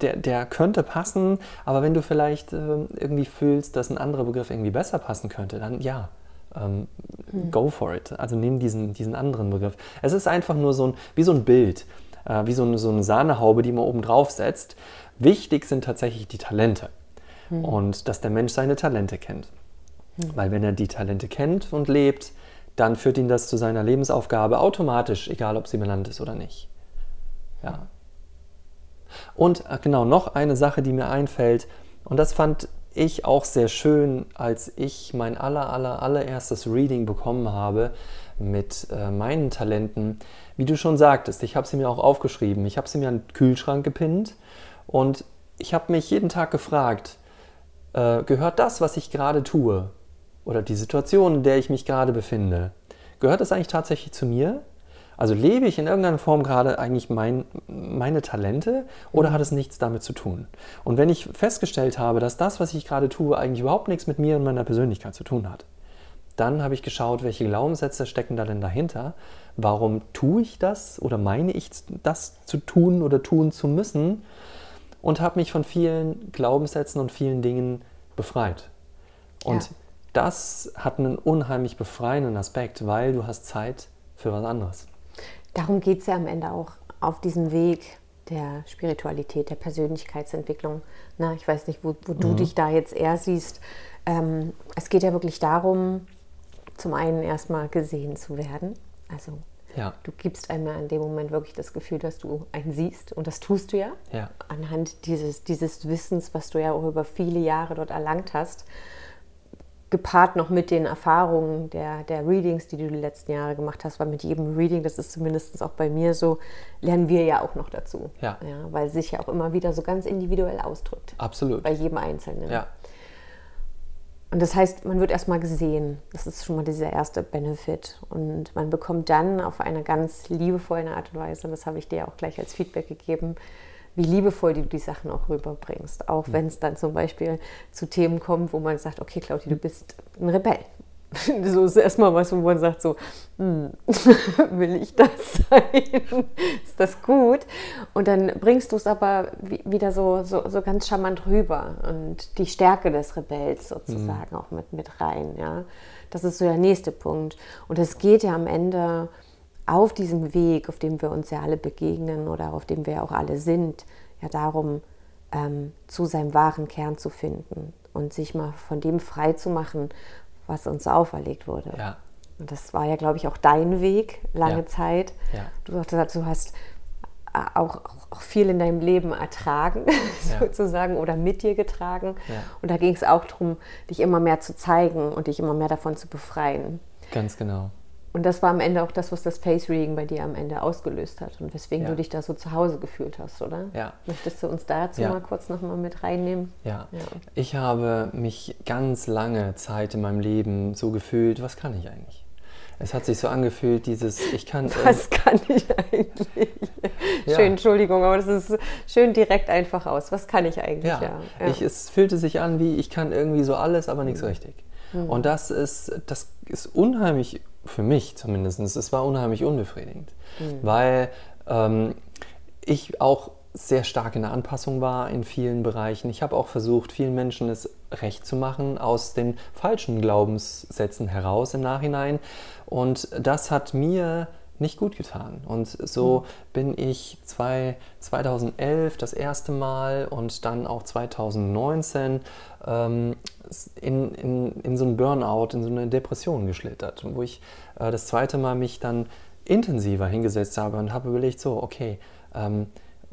der, der könnte passen, aber wenn du vielleicht äh, irgendwie fühlst, dass ein anderer Begriff irgendwie besser passen könnte, dann ja, ähm, hm. go for it. Also nimm diesen, diesen anderen Begriff. Es ist einfach nur so ein, wie so ein Bild, äh, wie so eine, so eine Sahnehaube, die man oben drauf setzt. Wichtig sind tatsächlich die Talente hm. und dass der Mensch seine Talente kennt. Hm. Weil wenn er die Talente kennt und lebt, dann führt ihn das zu seiner Lebensaufgabe automatisch, egal ob sie benannt ist oder nicht. Ja. Und äh, genau, noch eine Sache, die mir einfällt, und das fand ich auch sehr schön, als ich mein aller, aller, allererstes Reading bekommen habe mit äh, meinen Talenten. Wie du schon sagtest, ich habe sie mir auch aufgeschrieben. Ich habe sie mir an den Kühlschrank gepinnt und ich habe mich jeden Tag gefragt, äh, gehört das, was ich gerade tue oder die Situation, in der ich mich gerade befinde, gehört das eigentlich tatsächlich zu mir? Also lebe ich in irgendeiner Form gerade eigentlich mein, meine Talente oder mhm. hat es nichts damit zu tun? Und wenn ich festgestellt habe, dass das, was ich gerade tue, eigentlich überhaupt nichts mit mir und meiner Persönlichkeit zu tun hat, dann habe ich geschaut, welche Glaubenssätze stecken da denn dahinter? Warum tue ich das oder meine ich das zu tun oder tun zu müssen? Und habe mich von vielen Glaubenssätzen und vielen Dingen befreit. Und ja. das hat einen unheimlich befreienden Aspekt, weil du hast Zeit für was anderes. Darum geht es ja am Ende auch auf diesem Weg der Spiritualität, der Persönlichkeitsentwicklung. Na, ich weiß nicht, wo, wo mhm. du dich da jetzt eher siehst. Ähm, es geht ja wirklich darum, zum einen erstmal gesehen zu werden. Also ja. du gibst einmal in dem Moment wirklich das Gefühl, dass du einen siehst und das tust du ja, ja. anhand dieses, dieses Wissens, was du ja auch über viele Jahre dort erlangt hast gepaart noch mit den Erfahrungen der, der Readings, die du die letzten Jahre gemacht hast, weil mit jedem Reading, das ist zumindest auch bei mir so, lernen wir ja auch noch dazu. Ja. ja weil es sich ja auch immer wieder so ganz individuell ausdrückt. Absolut. Bei jedem Einzelnen. Ja. Und das heißt, man wird erstmal gesehen. Das ist schon mal dieser erste Benefit. Und man bekommt dann auf eine ganz liebevolle Art und Weise, und das habe ich dir auch gleich als Feedback gegeben, wie liebevoll du die Sachen auch rüberbringst. Auch mhm. wenn es dann zum Beispiel zu Themen kommt, wo man sagt, okay, Claudia, du bist ein Rebell. so ist erstmal was, wo man sagt, so, hm, will ich das sein? ist das gut? Und dann bringst du es aber wieder so, so, so ganz charmant rüber und die Stärke des Rebells sozusagen mhm. auch mit, mit rein. Ja? Das ist so der nächste Punkt. Und es geht ja am Ende auf diesem Weg, auf dem wir uns ja alle begegnen oder auf dem wir auch alle sind, ja darum, ähm, zu seinem wahren Kern zu finden und sich mal von dem frei zu machen, was uns auferlegt wurde. Ja. Und das war ja, glaube ich, auch dein Weg lange ja. Zeit. Ja. Du sagtest, du hast äh, auch, auch, viel in deinem Leben ertragen, sozusagen, oder mit dir getragen. Und da ging es auch darum, dich immer mehr zu zeigen und dich immer mehr davon zu befreien. Ganz genau. Und das war am Ende auch das, was das Face Reading bei dir am Ende ausgelöst hat und weswegen ja. du dich da so zu Hause gefühlt hast, oder? Ja. Möchtest du uns dazu ja. mal kurz nochmal mit reinnehmen? Ja. ja. Ich habe mich ganz lange Zeit in meinem Leben so gefühlt, was kann ich eigentlich? Es hat sich so angefühlt, dieses, ich kann. Was kann ich eigentlich? Schön, Entschuldigung, aber das ist schön direkt einfach aus. Was kann ich eigentlich? Ja. Ich, es fühlte sich an wie, ich kann irgendwie so alles, aber nichts mhm. richtig. Mhm. Und das ist, das ist unheimlich für mich zumindest, es war unheimlich unbefriedigend, mhm. weil ähm, ich auch sehr stark in der Anpassung war in vielen Bereichen. Ich habe auch versucht, vielen Menschen es recht zu machen aus den falschen Glaubenssätzen heraus im Nachhinein. Und das hat mir nicht gut getan. Und so mhm. bin ich zwei, 2011 das erste Mal und dann auch 2019 ähm, in, in, in so einen Burnout, in so eine Depression geschlittert, wo ich äh, das zweite Mal mich dann intensiver hingesetzt habe und habe überlegt, so, okay, ähm,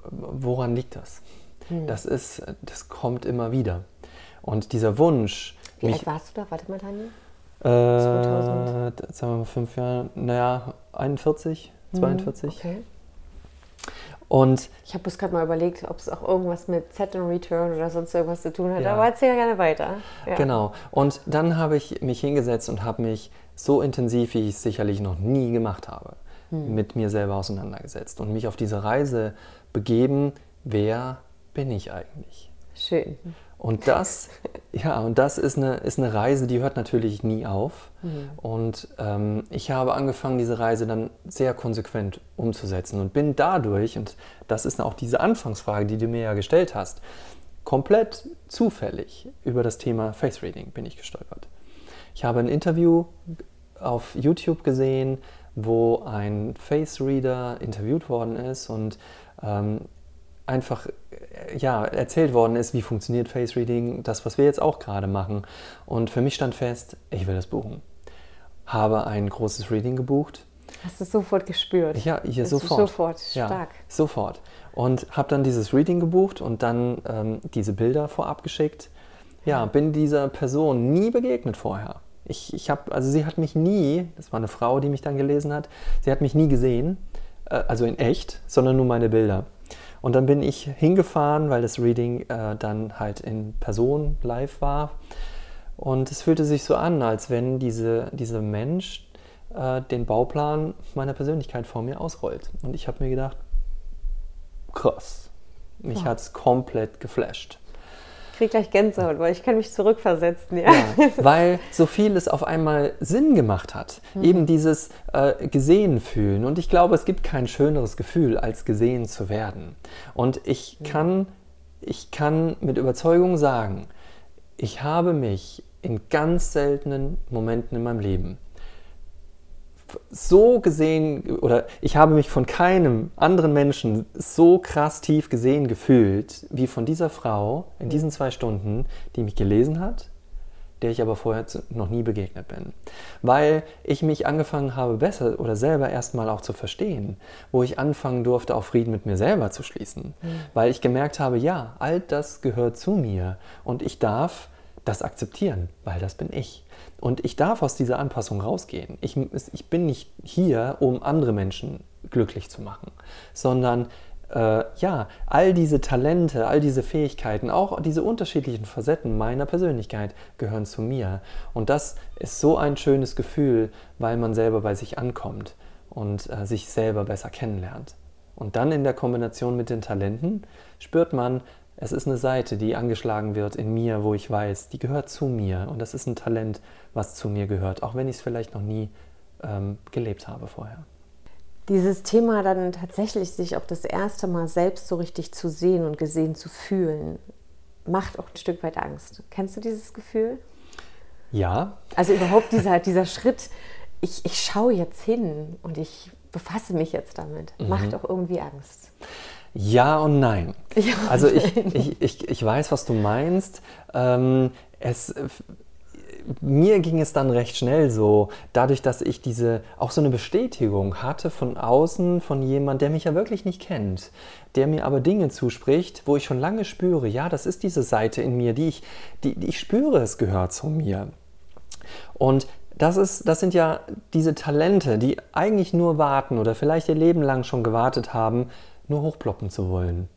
woran liegt das? Mhm. Das ist, das kommt immer wieder. Und dieser Wunsch. Wie mich, alt warst du da? Warte mal, Daniel. Äh, sagen wir mal fünf Jahre, naja, 41, 42. Hm, okay. Und ich habe bis gerade mal überlegt, ob es auch irgendwas mit Set and Return oder sonst irgendwas zu tun hat, ja. aber erzähl gerne weiter. Ja. Genau. Und dann habe ich mich hingesetzt und habe mich so intensiv, wie ich es sicherlich noch nie gemacht habe, hm. mit mir selber auseinandergesetzt und mich auf diese Reise begeben, wer bin ich eigentlich? Schön. Und das, ja, und das ist eine, ist eine Reise, die hört natürlich nie auf. Mhm. Und ähm, ich habe angefangen, diese Reise dann sehr konsequent umzusetzen und bin dadurch, und das ist auch diese Anfangsfrage, die du mir ja gestellt hast, komplett zufällig über das Thema Face Reading bin ich gestolpert. Ich habe ein Interview auf YouTube gesehen, wo ein Face Reader interviewt worden ist und ähm, einfach äh, ja, erzählt worden ist, wie funktioniert Face Reading, das, was wir jetzt auch gerade machen. Und für mich stand fest, ich will das buchen. Habe ein großes Reading gebucht. Hast du sofort gespürt? Ja, hier Hast sofort. sofort, stark. Ja, sofort. Und habe dann dieses Reading gebucht und dann ähm, diese Bilder vorab geschickt. Ja, bin dieser Person nie begegnet vorher. Ich, ich habe, also sie hat mich nie, das war eine Frau, die mich dann gelesen hat, sie hat mich nie gesehen, äh, also in echt, sondern nur meine Bilder. Und dann bin ich hingefahren, weil das Reading äh, dann halt in Person live war. Und es fühlte sich so an, als wenn diese, dieser Mensch äh, den Bauplan meiner Persönlichkeit vor mir ausrollt. Und ich habe mir gedacht, krass. Mich ja. hat es komplett geflasht kriege gleich Gänsehaut, weil ich kann mich zurückversetzen. Ja. ja weil so vieles auf einmal Sinn gemacht hat. Mhm. Eben dieses äh, gesehen fühlen. Und ich glaube, es gibt kein schöneres Gefühl, als gesehen zu werden. Und ich kann, ich kann mit Überzeugung sagen, ich habe mich in ganz seltenen Momenten in meinem Leben so gesehen oder ich habe mich von keinem anderen Menschen so krass tief gesehen gefühlt wie von dieser Frau in diesen zwei Stunden, die mich gelesen hat, der ich aber vorher noch nie begegnet bin. Weil ich mich angefangen habe, besser oder selber erstmal auch zu verstehen, wo ich anfangen durfte, auch Frieden mit mir selber zu schließen. Mhm. Weil ich gemerkt habe, ja, all das gehört zu mir und ich darf das akzeptieren, weil das bin ich. Und ich darf aus dieser Anpassung rausgehen. Ich, ich bin nicht hier, um andere Menschen glücklich zu machen, sondern äh, ja, all diese Talente, all diese Fähigkeiten, auch diese unterschiedlichen Facetten meiner Persönlichkeit gehören zu mir. Und das ist so ein schönes Gefühl, weil man selber bei sich ankommt und äh, sich selber besser kennenlernt. Und dann in der Kombination mit den Talenten spürt man, es ist eine Seite, die angeschlagen wird in mir, wo ich weiß, die gehört zu mir. Und das ist ein Talent, was zu mir gehört, auch wenn ich es vielleicht noch nie ähm, gelebt habe vorher. Dieses Thema dann tatsächlich sich auch das erste Mal selbst so richtig zu sehen und gesehen zu fühlen, macht auch ein Stück weit Angst. Kennst du dieses Gefühl? Ja. Also überhaupt dieser, dieser Schritt, ich, ich schaue jetzt hin und ich befasse mich jetzt damit, mhm. macht auch irgendwie Angst. Ja und nein. Ja und also ich, nein. Ich, ich, ich weiß, was du meinst. Ähm, es, mir ging es dann recht schnell so, dadurch, dass ich diese auch so eine Bestätigung hatte von außen, von jemand, der mich ja wirklich nicht kennt, der mir aber Dinge zuspricht, wo ich schon lange spüre, ja, das ist diese Seite in mir, die ich, die, die ich spüre, es gehört zu mir. Und das, ist, das sind ja diese Talente, die eigentlich nur warten oder vielleicht ihr Leben lang schon gewartet haben, nur hochploppen zu wollen.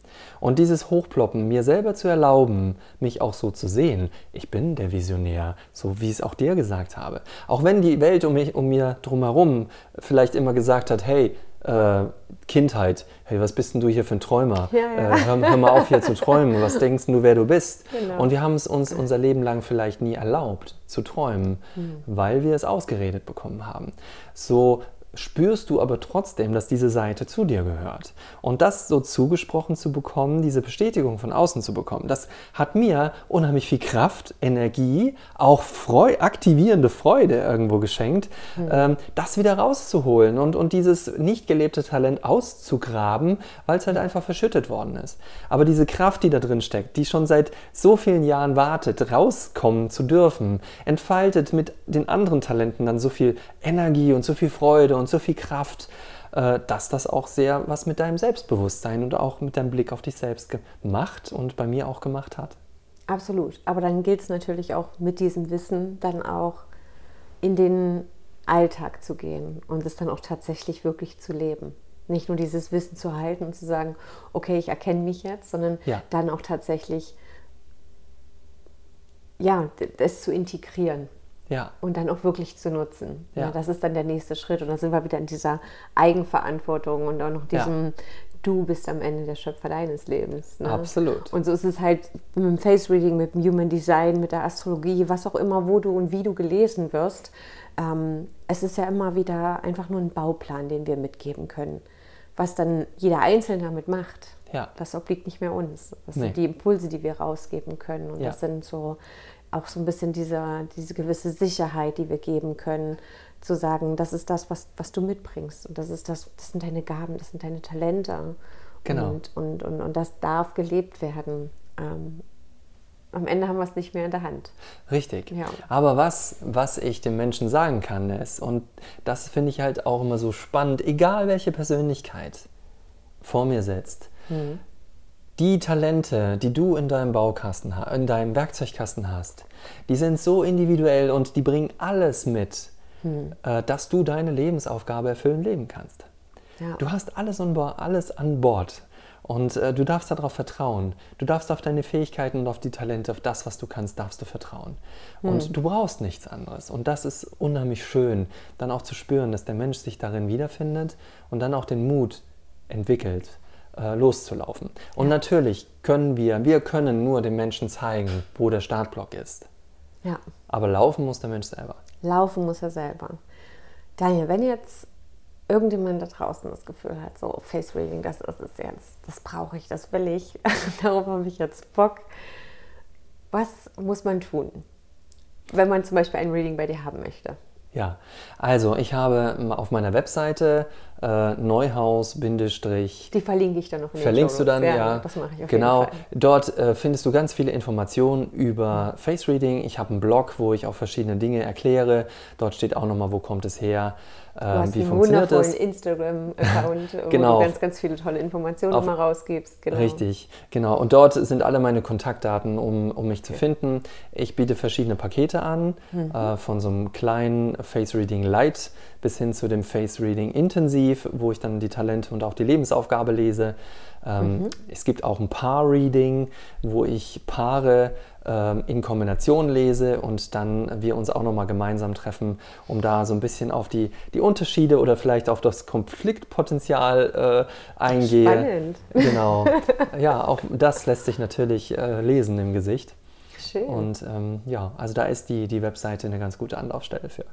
Und dieses Hochploppen, mir selber zu erlauben, mich auch so zu sehen, ich bin der Visionär, so wie ich es auch dir gesagt habe. Auch wenn die Welt um, mich, um mir drumherum vielleicht immer gesagt hat, hey, äh, Kindheit, hey, was bist denn du hier für ein Träumer? Ja, ja. Äh, hör, hör, mal auf hier zu träumen, was denkst du, wer du bist? Genau. Und wir haben es uns unser Leben lang vielleicht nie erlaubt zu träumen, mhm. weil wir es ausgeredet bekommen haben. So spürst du aber trotzdem, dass diese Seite zu dir gehört. Und das so zugesprochen zu bekommen, diese Bestätigung von außen zu bekommen, das hat mir unheimlich viel Kraft, Energie, auch Freu aktivierende Freude irgendwo geschenkt, mhm. ähm, das wieder rauszuholen und, und dieses nicht gelebte Talent auszugraben, weil es halt einfach verschüttet worden ist. Aber diese Kraft, die da drin steckt, die schon seit so vielen Jahren wartet, rauskommen zu dürfen, entfaltet mit den anderen Talenten dann so viel Energie und so viel Freude und so viel Kraft, äh, dass das auch sehr was mit deinem Selbstbewusstsein und auch mit deinem Blick auf dich selbst gemacht und bei mir auch gemacht hat. Absolut. Aber dann gilt es natürlich auch mit diesem Wissen dann auch in den Alltag zu gehen und es dann auch tatsächlich wirklich zu leben. Nicht nur dieses Wissen zu halten und zu sagen, okay, ich erkenne mich jetzt, sondern ja. dann auch tatsächlich ja, das zu integrieren. Ja. Und dann auch wirklich zu nutzen. Ja. ja. das ist dann der nächste Schritt. Und da sind wir wieder in dieser Eigenverantwortung und auch noch diesem, ja. du bist am Ende der Schöpfer deines Lebens. Ne? Absolut. Und so ist es halt mit dem Face Reading, mit dem Human Design, mit der Astrologie, was auch immer, wo du und wie du gelesen wirst. Ähm, es ist ja immer wieder einfach nur ein Bauplan, den wir mitgeben können. Was dann jeder Einzelne damit macht, ja. das obliegt nicht mehr uns. Das nee. sind die Impulse, die wir rausgeben können. Und das sind so auch so ein bisschen diese, diese gewisse Sicherheit, die wir geben können, zu sagen, das ist das, was, was du mitbringst und das ist das, das sind deine Gaben, das sind deine Talente. Genau. Und, und, und, und das darf gelebt werden. Ähm, am Ende haben wir es nicht mehr in der Hand. Richtig. Ja. Aber was, was ich den Menschen sagen kann, ist, und das finde ich halt auch immer so spannend, egal welche Persönlichkeit vor mir sitzt, mhm die Talente, die du in deinem Baukasten, in deinem Werkzeugkasten hast, die sind so individuell und die bringen alles mit, hm. Äh, dass du deine Lebensaufgabe erfüllen leben kannst. Ja. Du hast alles an, Bord, alles an Bord und äh, du darfst darauf vertrauen. Du darfst auf deine Fähigkeiten und auf die Talente, auf das, was du kannst, darfst du vertrauen. Hm. Und du brauchst nichts anderes. Und das ist unheimlich schön, dann auch zu spüren, dass der Mensch sich darin wiederfindet und dann auch den Mut entwickelt, äh, loszulaufen. Und ja. natürlich können wir, wir können nur den Menschen zeigen, wo der Startblock ist. Ja. Aber laufen muss der Mensch selber. Laufen muss er selber. Daniel, wenn jetzt irgendjemand da draußen das Gefühl hat, so Face Reading, das ist es jetzt, das brauche ich, das will ich, darauf habe ich jetzt Bock. Was muss man tun, wenn man zum Beispiel ein Reading bei dir haben möchte? Ja, also ich habe auf meiner Webseite äh, Neuhaus Die verlinke ich dann noch. In Verlinkst du dann, ja. ja das mache ich auf Genau. Jeden Fall. Dort äh, findest du ganz viele Informationen über Face Reading. Ich habe einen Blog, wo ich auch verschiedene Dinge erkläre. Dort steht auch nochmal, wo kommt es her, Du ähm, hast wie einen wundervollen Instagram-Account, genau. wo du ganz, ganz viele tolle Informationen Auf, immer rausgibst. Genau. Richtig, genau. Und dort sind alle meine Kontaktdaten, um, um mich zu finden. Ich biete verschiedene Pakete an, mhm. äh, von so einem kleinen Face Reading Light bis hin zu dem Face Reading Intensiv, wo ich dann die Talente und auch die Lebensaufgabe lese. Ähm, mhm. Es gibt auch ein Paar-Reading, wo ich Paare ähm, in Kombination lese und dann wir uns auch nochmal gemeinsam treffen, um da so ein bisschen auf die, die Unterschiede oder vielleicht auf das Konfliktpotenzial äh, eingehe. Spannend. Genau. Ja, auch das lässt sich natürlich äh, lesen im Gesicht. Schön. Und ähm, ja, also da ist die, die Webseite eine ganz gute Anlaufstelle für.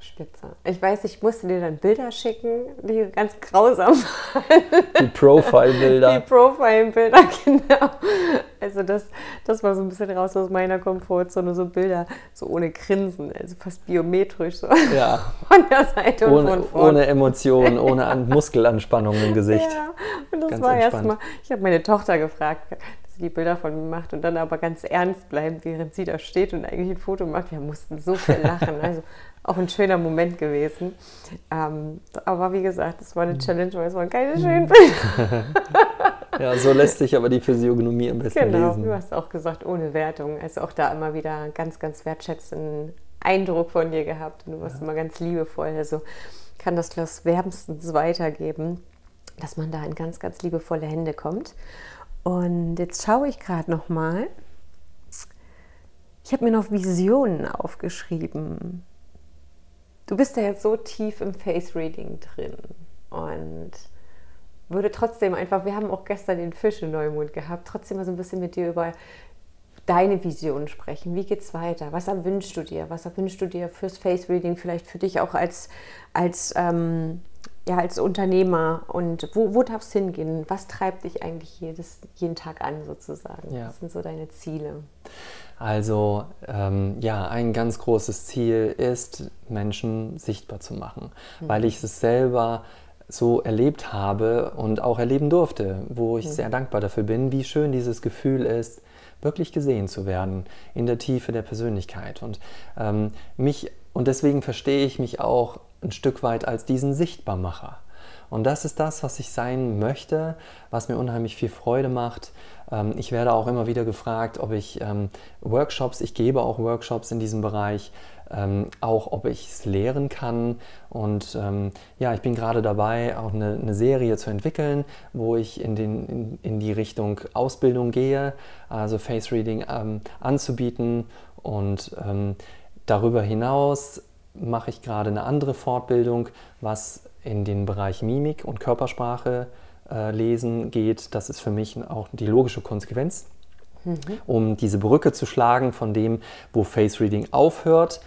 Spitze. Ich weiß, ich musste dir dann Bilder schicken, die ganz grausam waren. Die Profile-Bilder. Die Profile-Bilder, genau. Also das, das war so ein bisschen raus aus meiner Komfortzone, so Bilder, so ohne Grinsen, also fast biometrisch so Ja. von der Seite Ohne, und von vorne. ohne Emotionen, ohne An Muskelanspannung im Gesicht. Ja, und das Ganz war erstmal, ich habe meine Tochter gefragt, sie die Bilder von mir macht und dann aber ganz ernst bleiben, während sie da steht und eigentlich ein Foto macht. Wir mussten so viel lachen. Also auch ein schöner Moment gewesen. Ähm, aber wie gesagt, es war Mhm. eine Challenge, weil es waren keine schönen Bilder. Ja, so lässt sich aber die Physiognomie am besten Genau, lesen. du hast auch gesagt, ohne Wertung. Also auch da immer wieder einen ganz, ganz wertschätzenden Eindruck von dir gehabt. Und du warst immer ganz liebevoll. Also kann das Glas wärmstens weitergeben, dass man da in ganz, ganz liebevolle Hände kommt. Und jetzt schaue ich gerade noch mal. Ich habe mir noch Visionen aufgeschrieben. Du bist ja jetzt so tief im Face Reading drin und würde trotzdem einfach, wir haben auch gestern den Fisch in Neumond gehabt, trotzdem mal so ein bisschen mit dir über deine Vision sprechen. Wie geht's weiter? Was erwünschst du dir? Was erwünschst du dir fürs Face Reading, vielleicht für dich auch als, als, ähm, ja, als Unternehmer? Und wo, wo darf es hingehen? Was treibt dich eigentlich jedes, jeden Tag an sozusagen? Ja. Was sind so deine Ziele? Also ähm, ja, ein ganz großes Ziel ist, Menschen sichtbar zu machen, weil ich es selber so erlebt habe und auch erleben durfte, wo ich sehr dankbar dafür bin, wie schön dieses Gefühl ist, wirklich gesehen zu werden in der Tiefe der Persönlichkeit. Und ähm, mich und deswegen verstehe ich mich auch ein Stück weit als diesen Sichtbarmacher. Und das ist das, was ich sein möchte, was mir unheimlich viel Freude macht. Ähm, Ich werde auch immer wieder gefragt, ob ich ähm, Workshops, ich gebe auch Workshops in diesem Bereich, ähm, auch ob ich es lehren kann. Und ja, ich bin gerade dabei, auch eine, eine Serie zu entwickeln, wo ich in, den, in, in die Richtung Ausbildung gehe, also Face Reading anzubieten. Und darüber hinaus mache ich gerade eine andere Fortbildung, was in den Bereich Mimik und Körpersprache äh, lesen geht. Das ist für mich auch die logische Konsequenz, um diese Brücke zu schlagen von dem, wo Face Reading aufhört,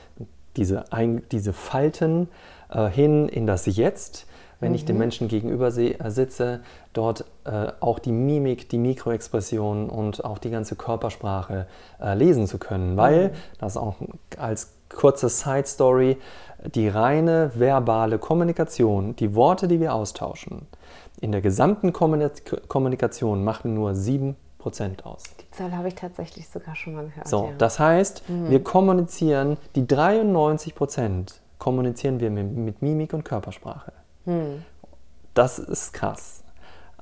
diese, ein, diese Falten äh, hin in das Jetzt. Wenn ich dem Menschen gegenüber se- äh, sitze, dort äh, auch die Mimik, die Mikroexpression und auch die ganze Körpersprache äh, lesen zu können, weil das auch als kurze Side Story die reine verbale Kommunikation, die Worte, die wir austauschen, in der gesamten Kommunik- Kommunikation machen nur 7% aus. Die Zahl habe ich tatsächlich sogar schon mal gehört. So, ja. das heißt, wir kommunizieren, die 93% kommunizieren wir mit, mit Mimik und Körpersprache. Das ist krass.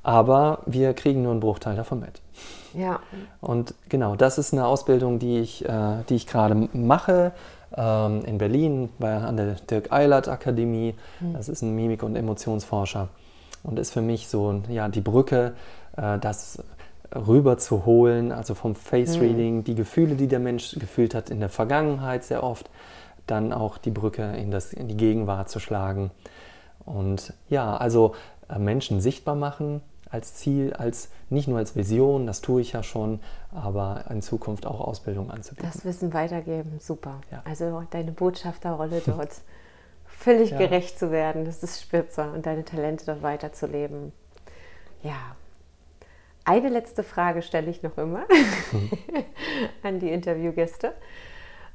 Aber wir kriegen nur einen Bruchteil davon mit. ja. Und genau, das ist eine Ausbildung, die ich, äh, die ich gerade mache ähm, in Berlin bei, an der Dirk Eilert Akademie. Das ist ein Mimik- und Emotionsforscher und ist für mich so ja, die Brücke, äh, das rüber zu holen, also vom Face Reading, die Gefühle, die der Mensch gefühlt hat in der Vergangenheit sehr oft, dann auch die Brücke in, das, in die Gegenwart zu schlagen. Und ja, also äh, Menschen sichtbar machen als Ziel, als nicht nur als Vision, das tue ich ja schon, aber in Zukunft auch Ausbildung anzubieten. Das Wissen weitergeben, super. Ja. Also deine Botschafterrolle dort völlig Ja. gerecht zu werden, das ist spitze und deine Talente dort weiterzuleben. Ja. Eine letzte Frage stelle ich noch immer an die Interviewgäste.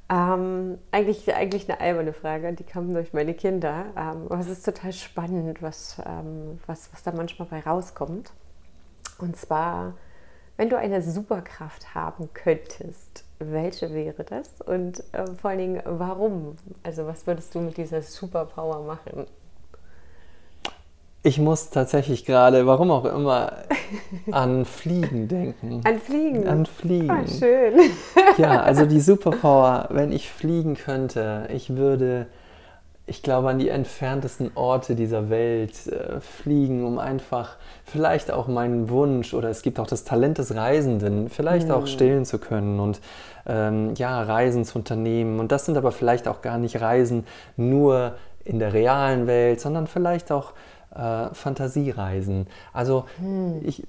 Ähm, eigentlich, eigentlich eine alberne Frage, die kam durch meine Kinder. Ähm, aber es ist total spannend, was, ähm, was, was da manchmal bei rauskommt. Und zwar, wenn du eine Superkraft haben könntest, welche wäre das? Und äh, vor allen Dingen, warum? Also, was würdest du mit dieser Superpower machen? Ich muss tatsächlich gerade, warum auch immer, an Fliegen denken. An Fliegen. An Fliegen. Ah, schön. Ja, also die Superpower, wenn ich fliegen könnte, ich würde ich glaube, an die entferntesten Orte dieser Welt äh, fliegen, um einfach vielleicht auch meinen Wunsch oder es gibt auch das Talent des Reisenden, vielleicht mhm. auch stillen zu können und ähm, ja, Reisen zu unternehmen. Und das sind aber vielleicht auch gar nicht Reisen nur in der realen Welt, sondern vielleicht auch äh, Fantasiereisen. Also hm. ich,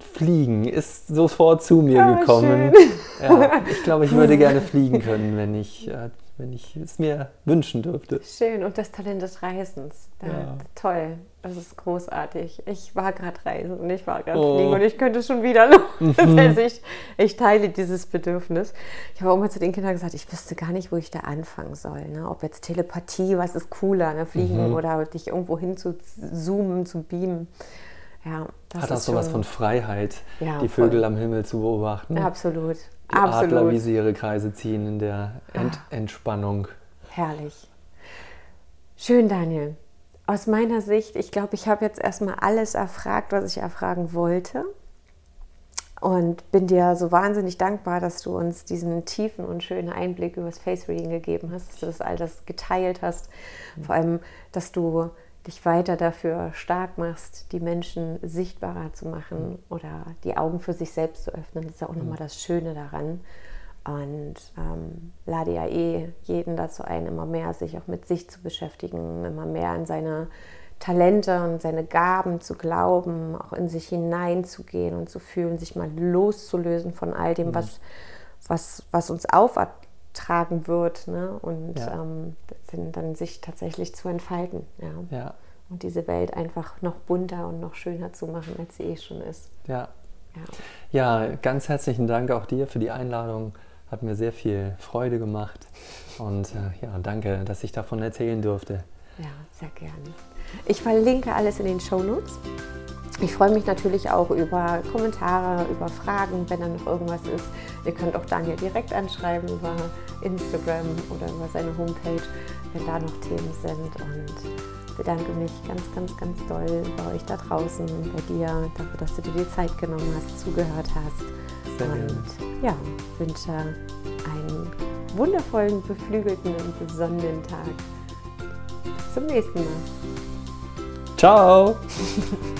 Fliegen ist sofort zu mir ja, gekommen. Ja, ich glaube, ich würde gerne fliegen können, wenn ich äh, wenn ich es mir wünschen dürfte. Schön und das Talent des Reisens. Ja. Toll, das ist großartig. Ich war gerade reisen und ich war gerade oh. fliegen und ich könnte schon wieder noch. Mhm. Ich, ich teile dieses Bedürfnis. Ich habe auch mal zu den Kindern gesagt, ich wüsste gar nicht, wo ich da anfangen soll. Ne? Ob jetzt Telepathie, was ist cooler, ne? fliegen mhm. oder dich irgendwo hin zu zoomen, zu beamen. Ja, das Hat auch sowas von Freiheit, ja, die Vögel voll. am Himmel zu beobachten. Absolut. Die Absolut. Adler, wie sie ihre Kreise ziehen in der Ent ah, Entspannung. Herrlich. Schön, Daniel. Aus meiner Sicht, ich glaube, ich habe jetzt erstmal alles erfragt, was ich erfragen wollte. Und bin dir so wahnsinnig dankbar, dass du uns diesen tiefen und schönen Einblick über das Face Reading gegeben hast, dass du das all das geteilt hast. Vor allem, dass du dich weiter dafür stark machst, die Menschen sichtbarer zu machen mhm. oder die Augen für sich selbst zu öffnen. Das ist ja auch mhm. nochmal das Schöne daran. Und ähm, lade ja eh jeden dazu ein, immer mehr sich auch mit sich zu beschäftigen, immer mehr an seine Talente und seine Gaben zu glauben, auch in sich hineinzugehen und zu fühlen, sich mal loszulösen von all dem, mhm. was, was, was uns auftragen wird. Ne? Und ja. ähm, dann sich tatsächlich zu entfalten. Ja. ja. Und diese Welt einfach noch bunter und noch schöner zu machen, als sie eh schon ist. Ja. Ja, ja ganz herzlichen Dank auch dir für die Einladung. Hat mir sehr viel Freude gemacht. Und äh, ja, danke, dass ich davon erzählen durfte. Ja, sehr gerne. Ich verlinke alles in den Show Notes. Ich freue mich natürlich auch über Kommentare, über Fragen, wenn da noch irgendwas ist. Ihr könnt auch Daniel direkt anschreiben über Instagram oder über seine Homepage, wenn da noch Themen sind. Und bedanke mich ganz, ganz, ganz doll bei euch da draußen, bei dir, dafür, dass du dir die Zeit genommen hast, zugehört hast. Sehr und ja, wünsche einen wundervollen, beflügelten und besonnenen Tag. Bis zum nächsten Mal. Ciao!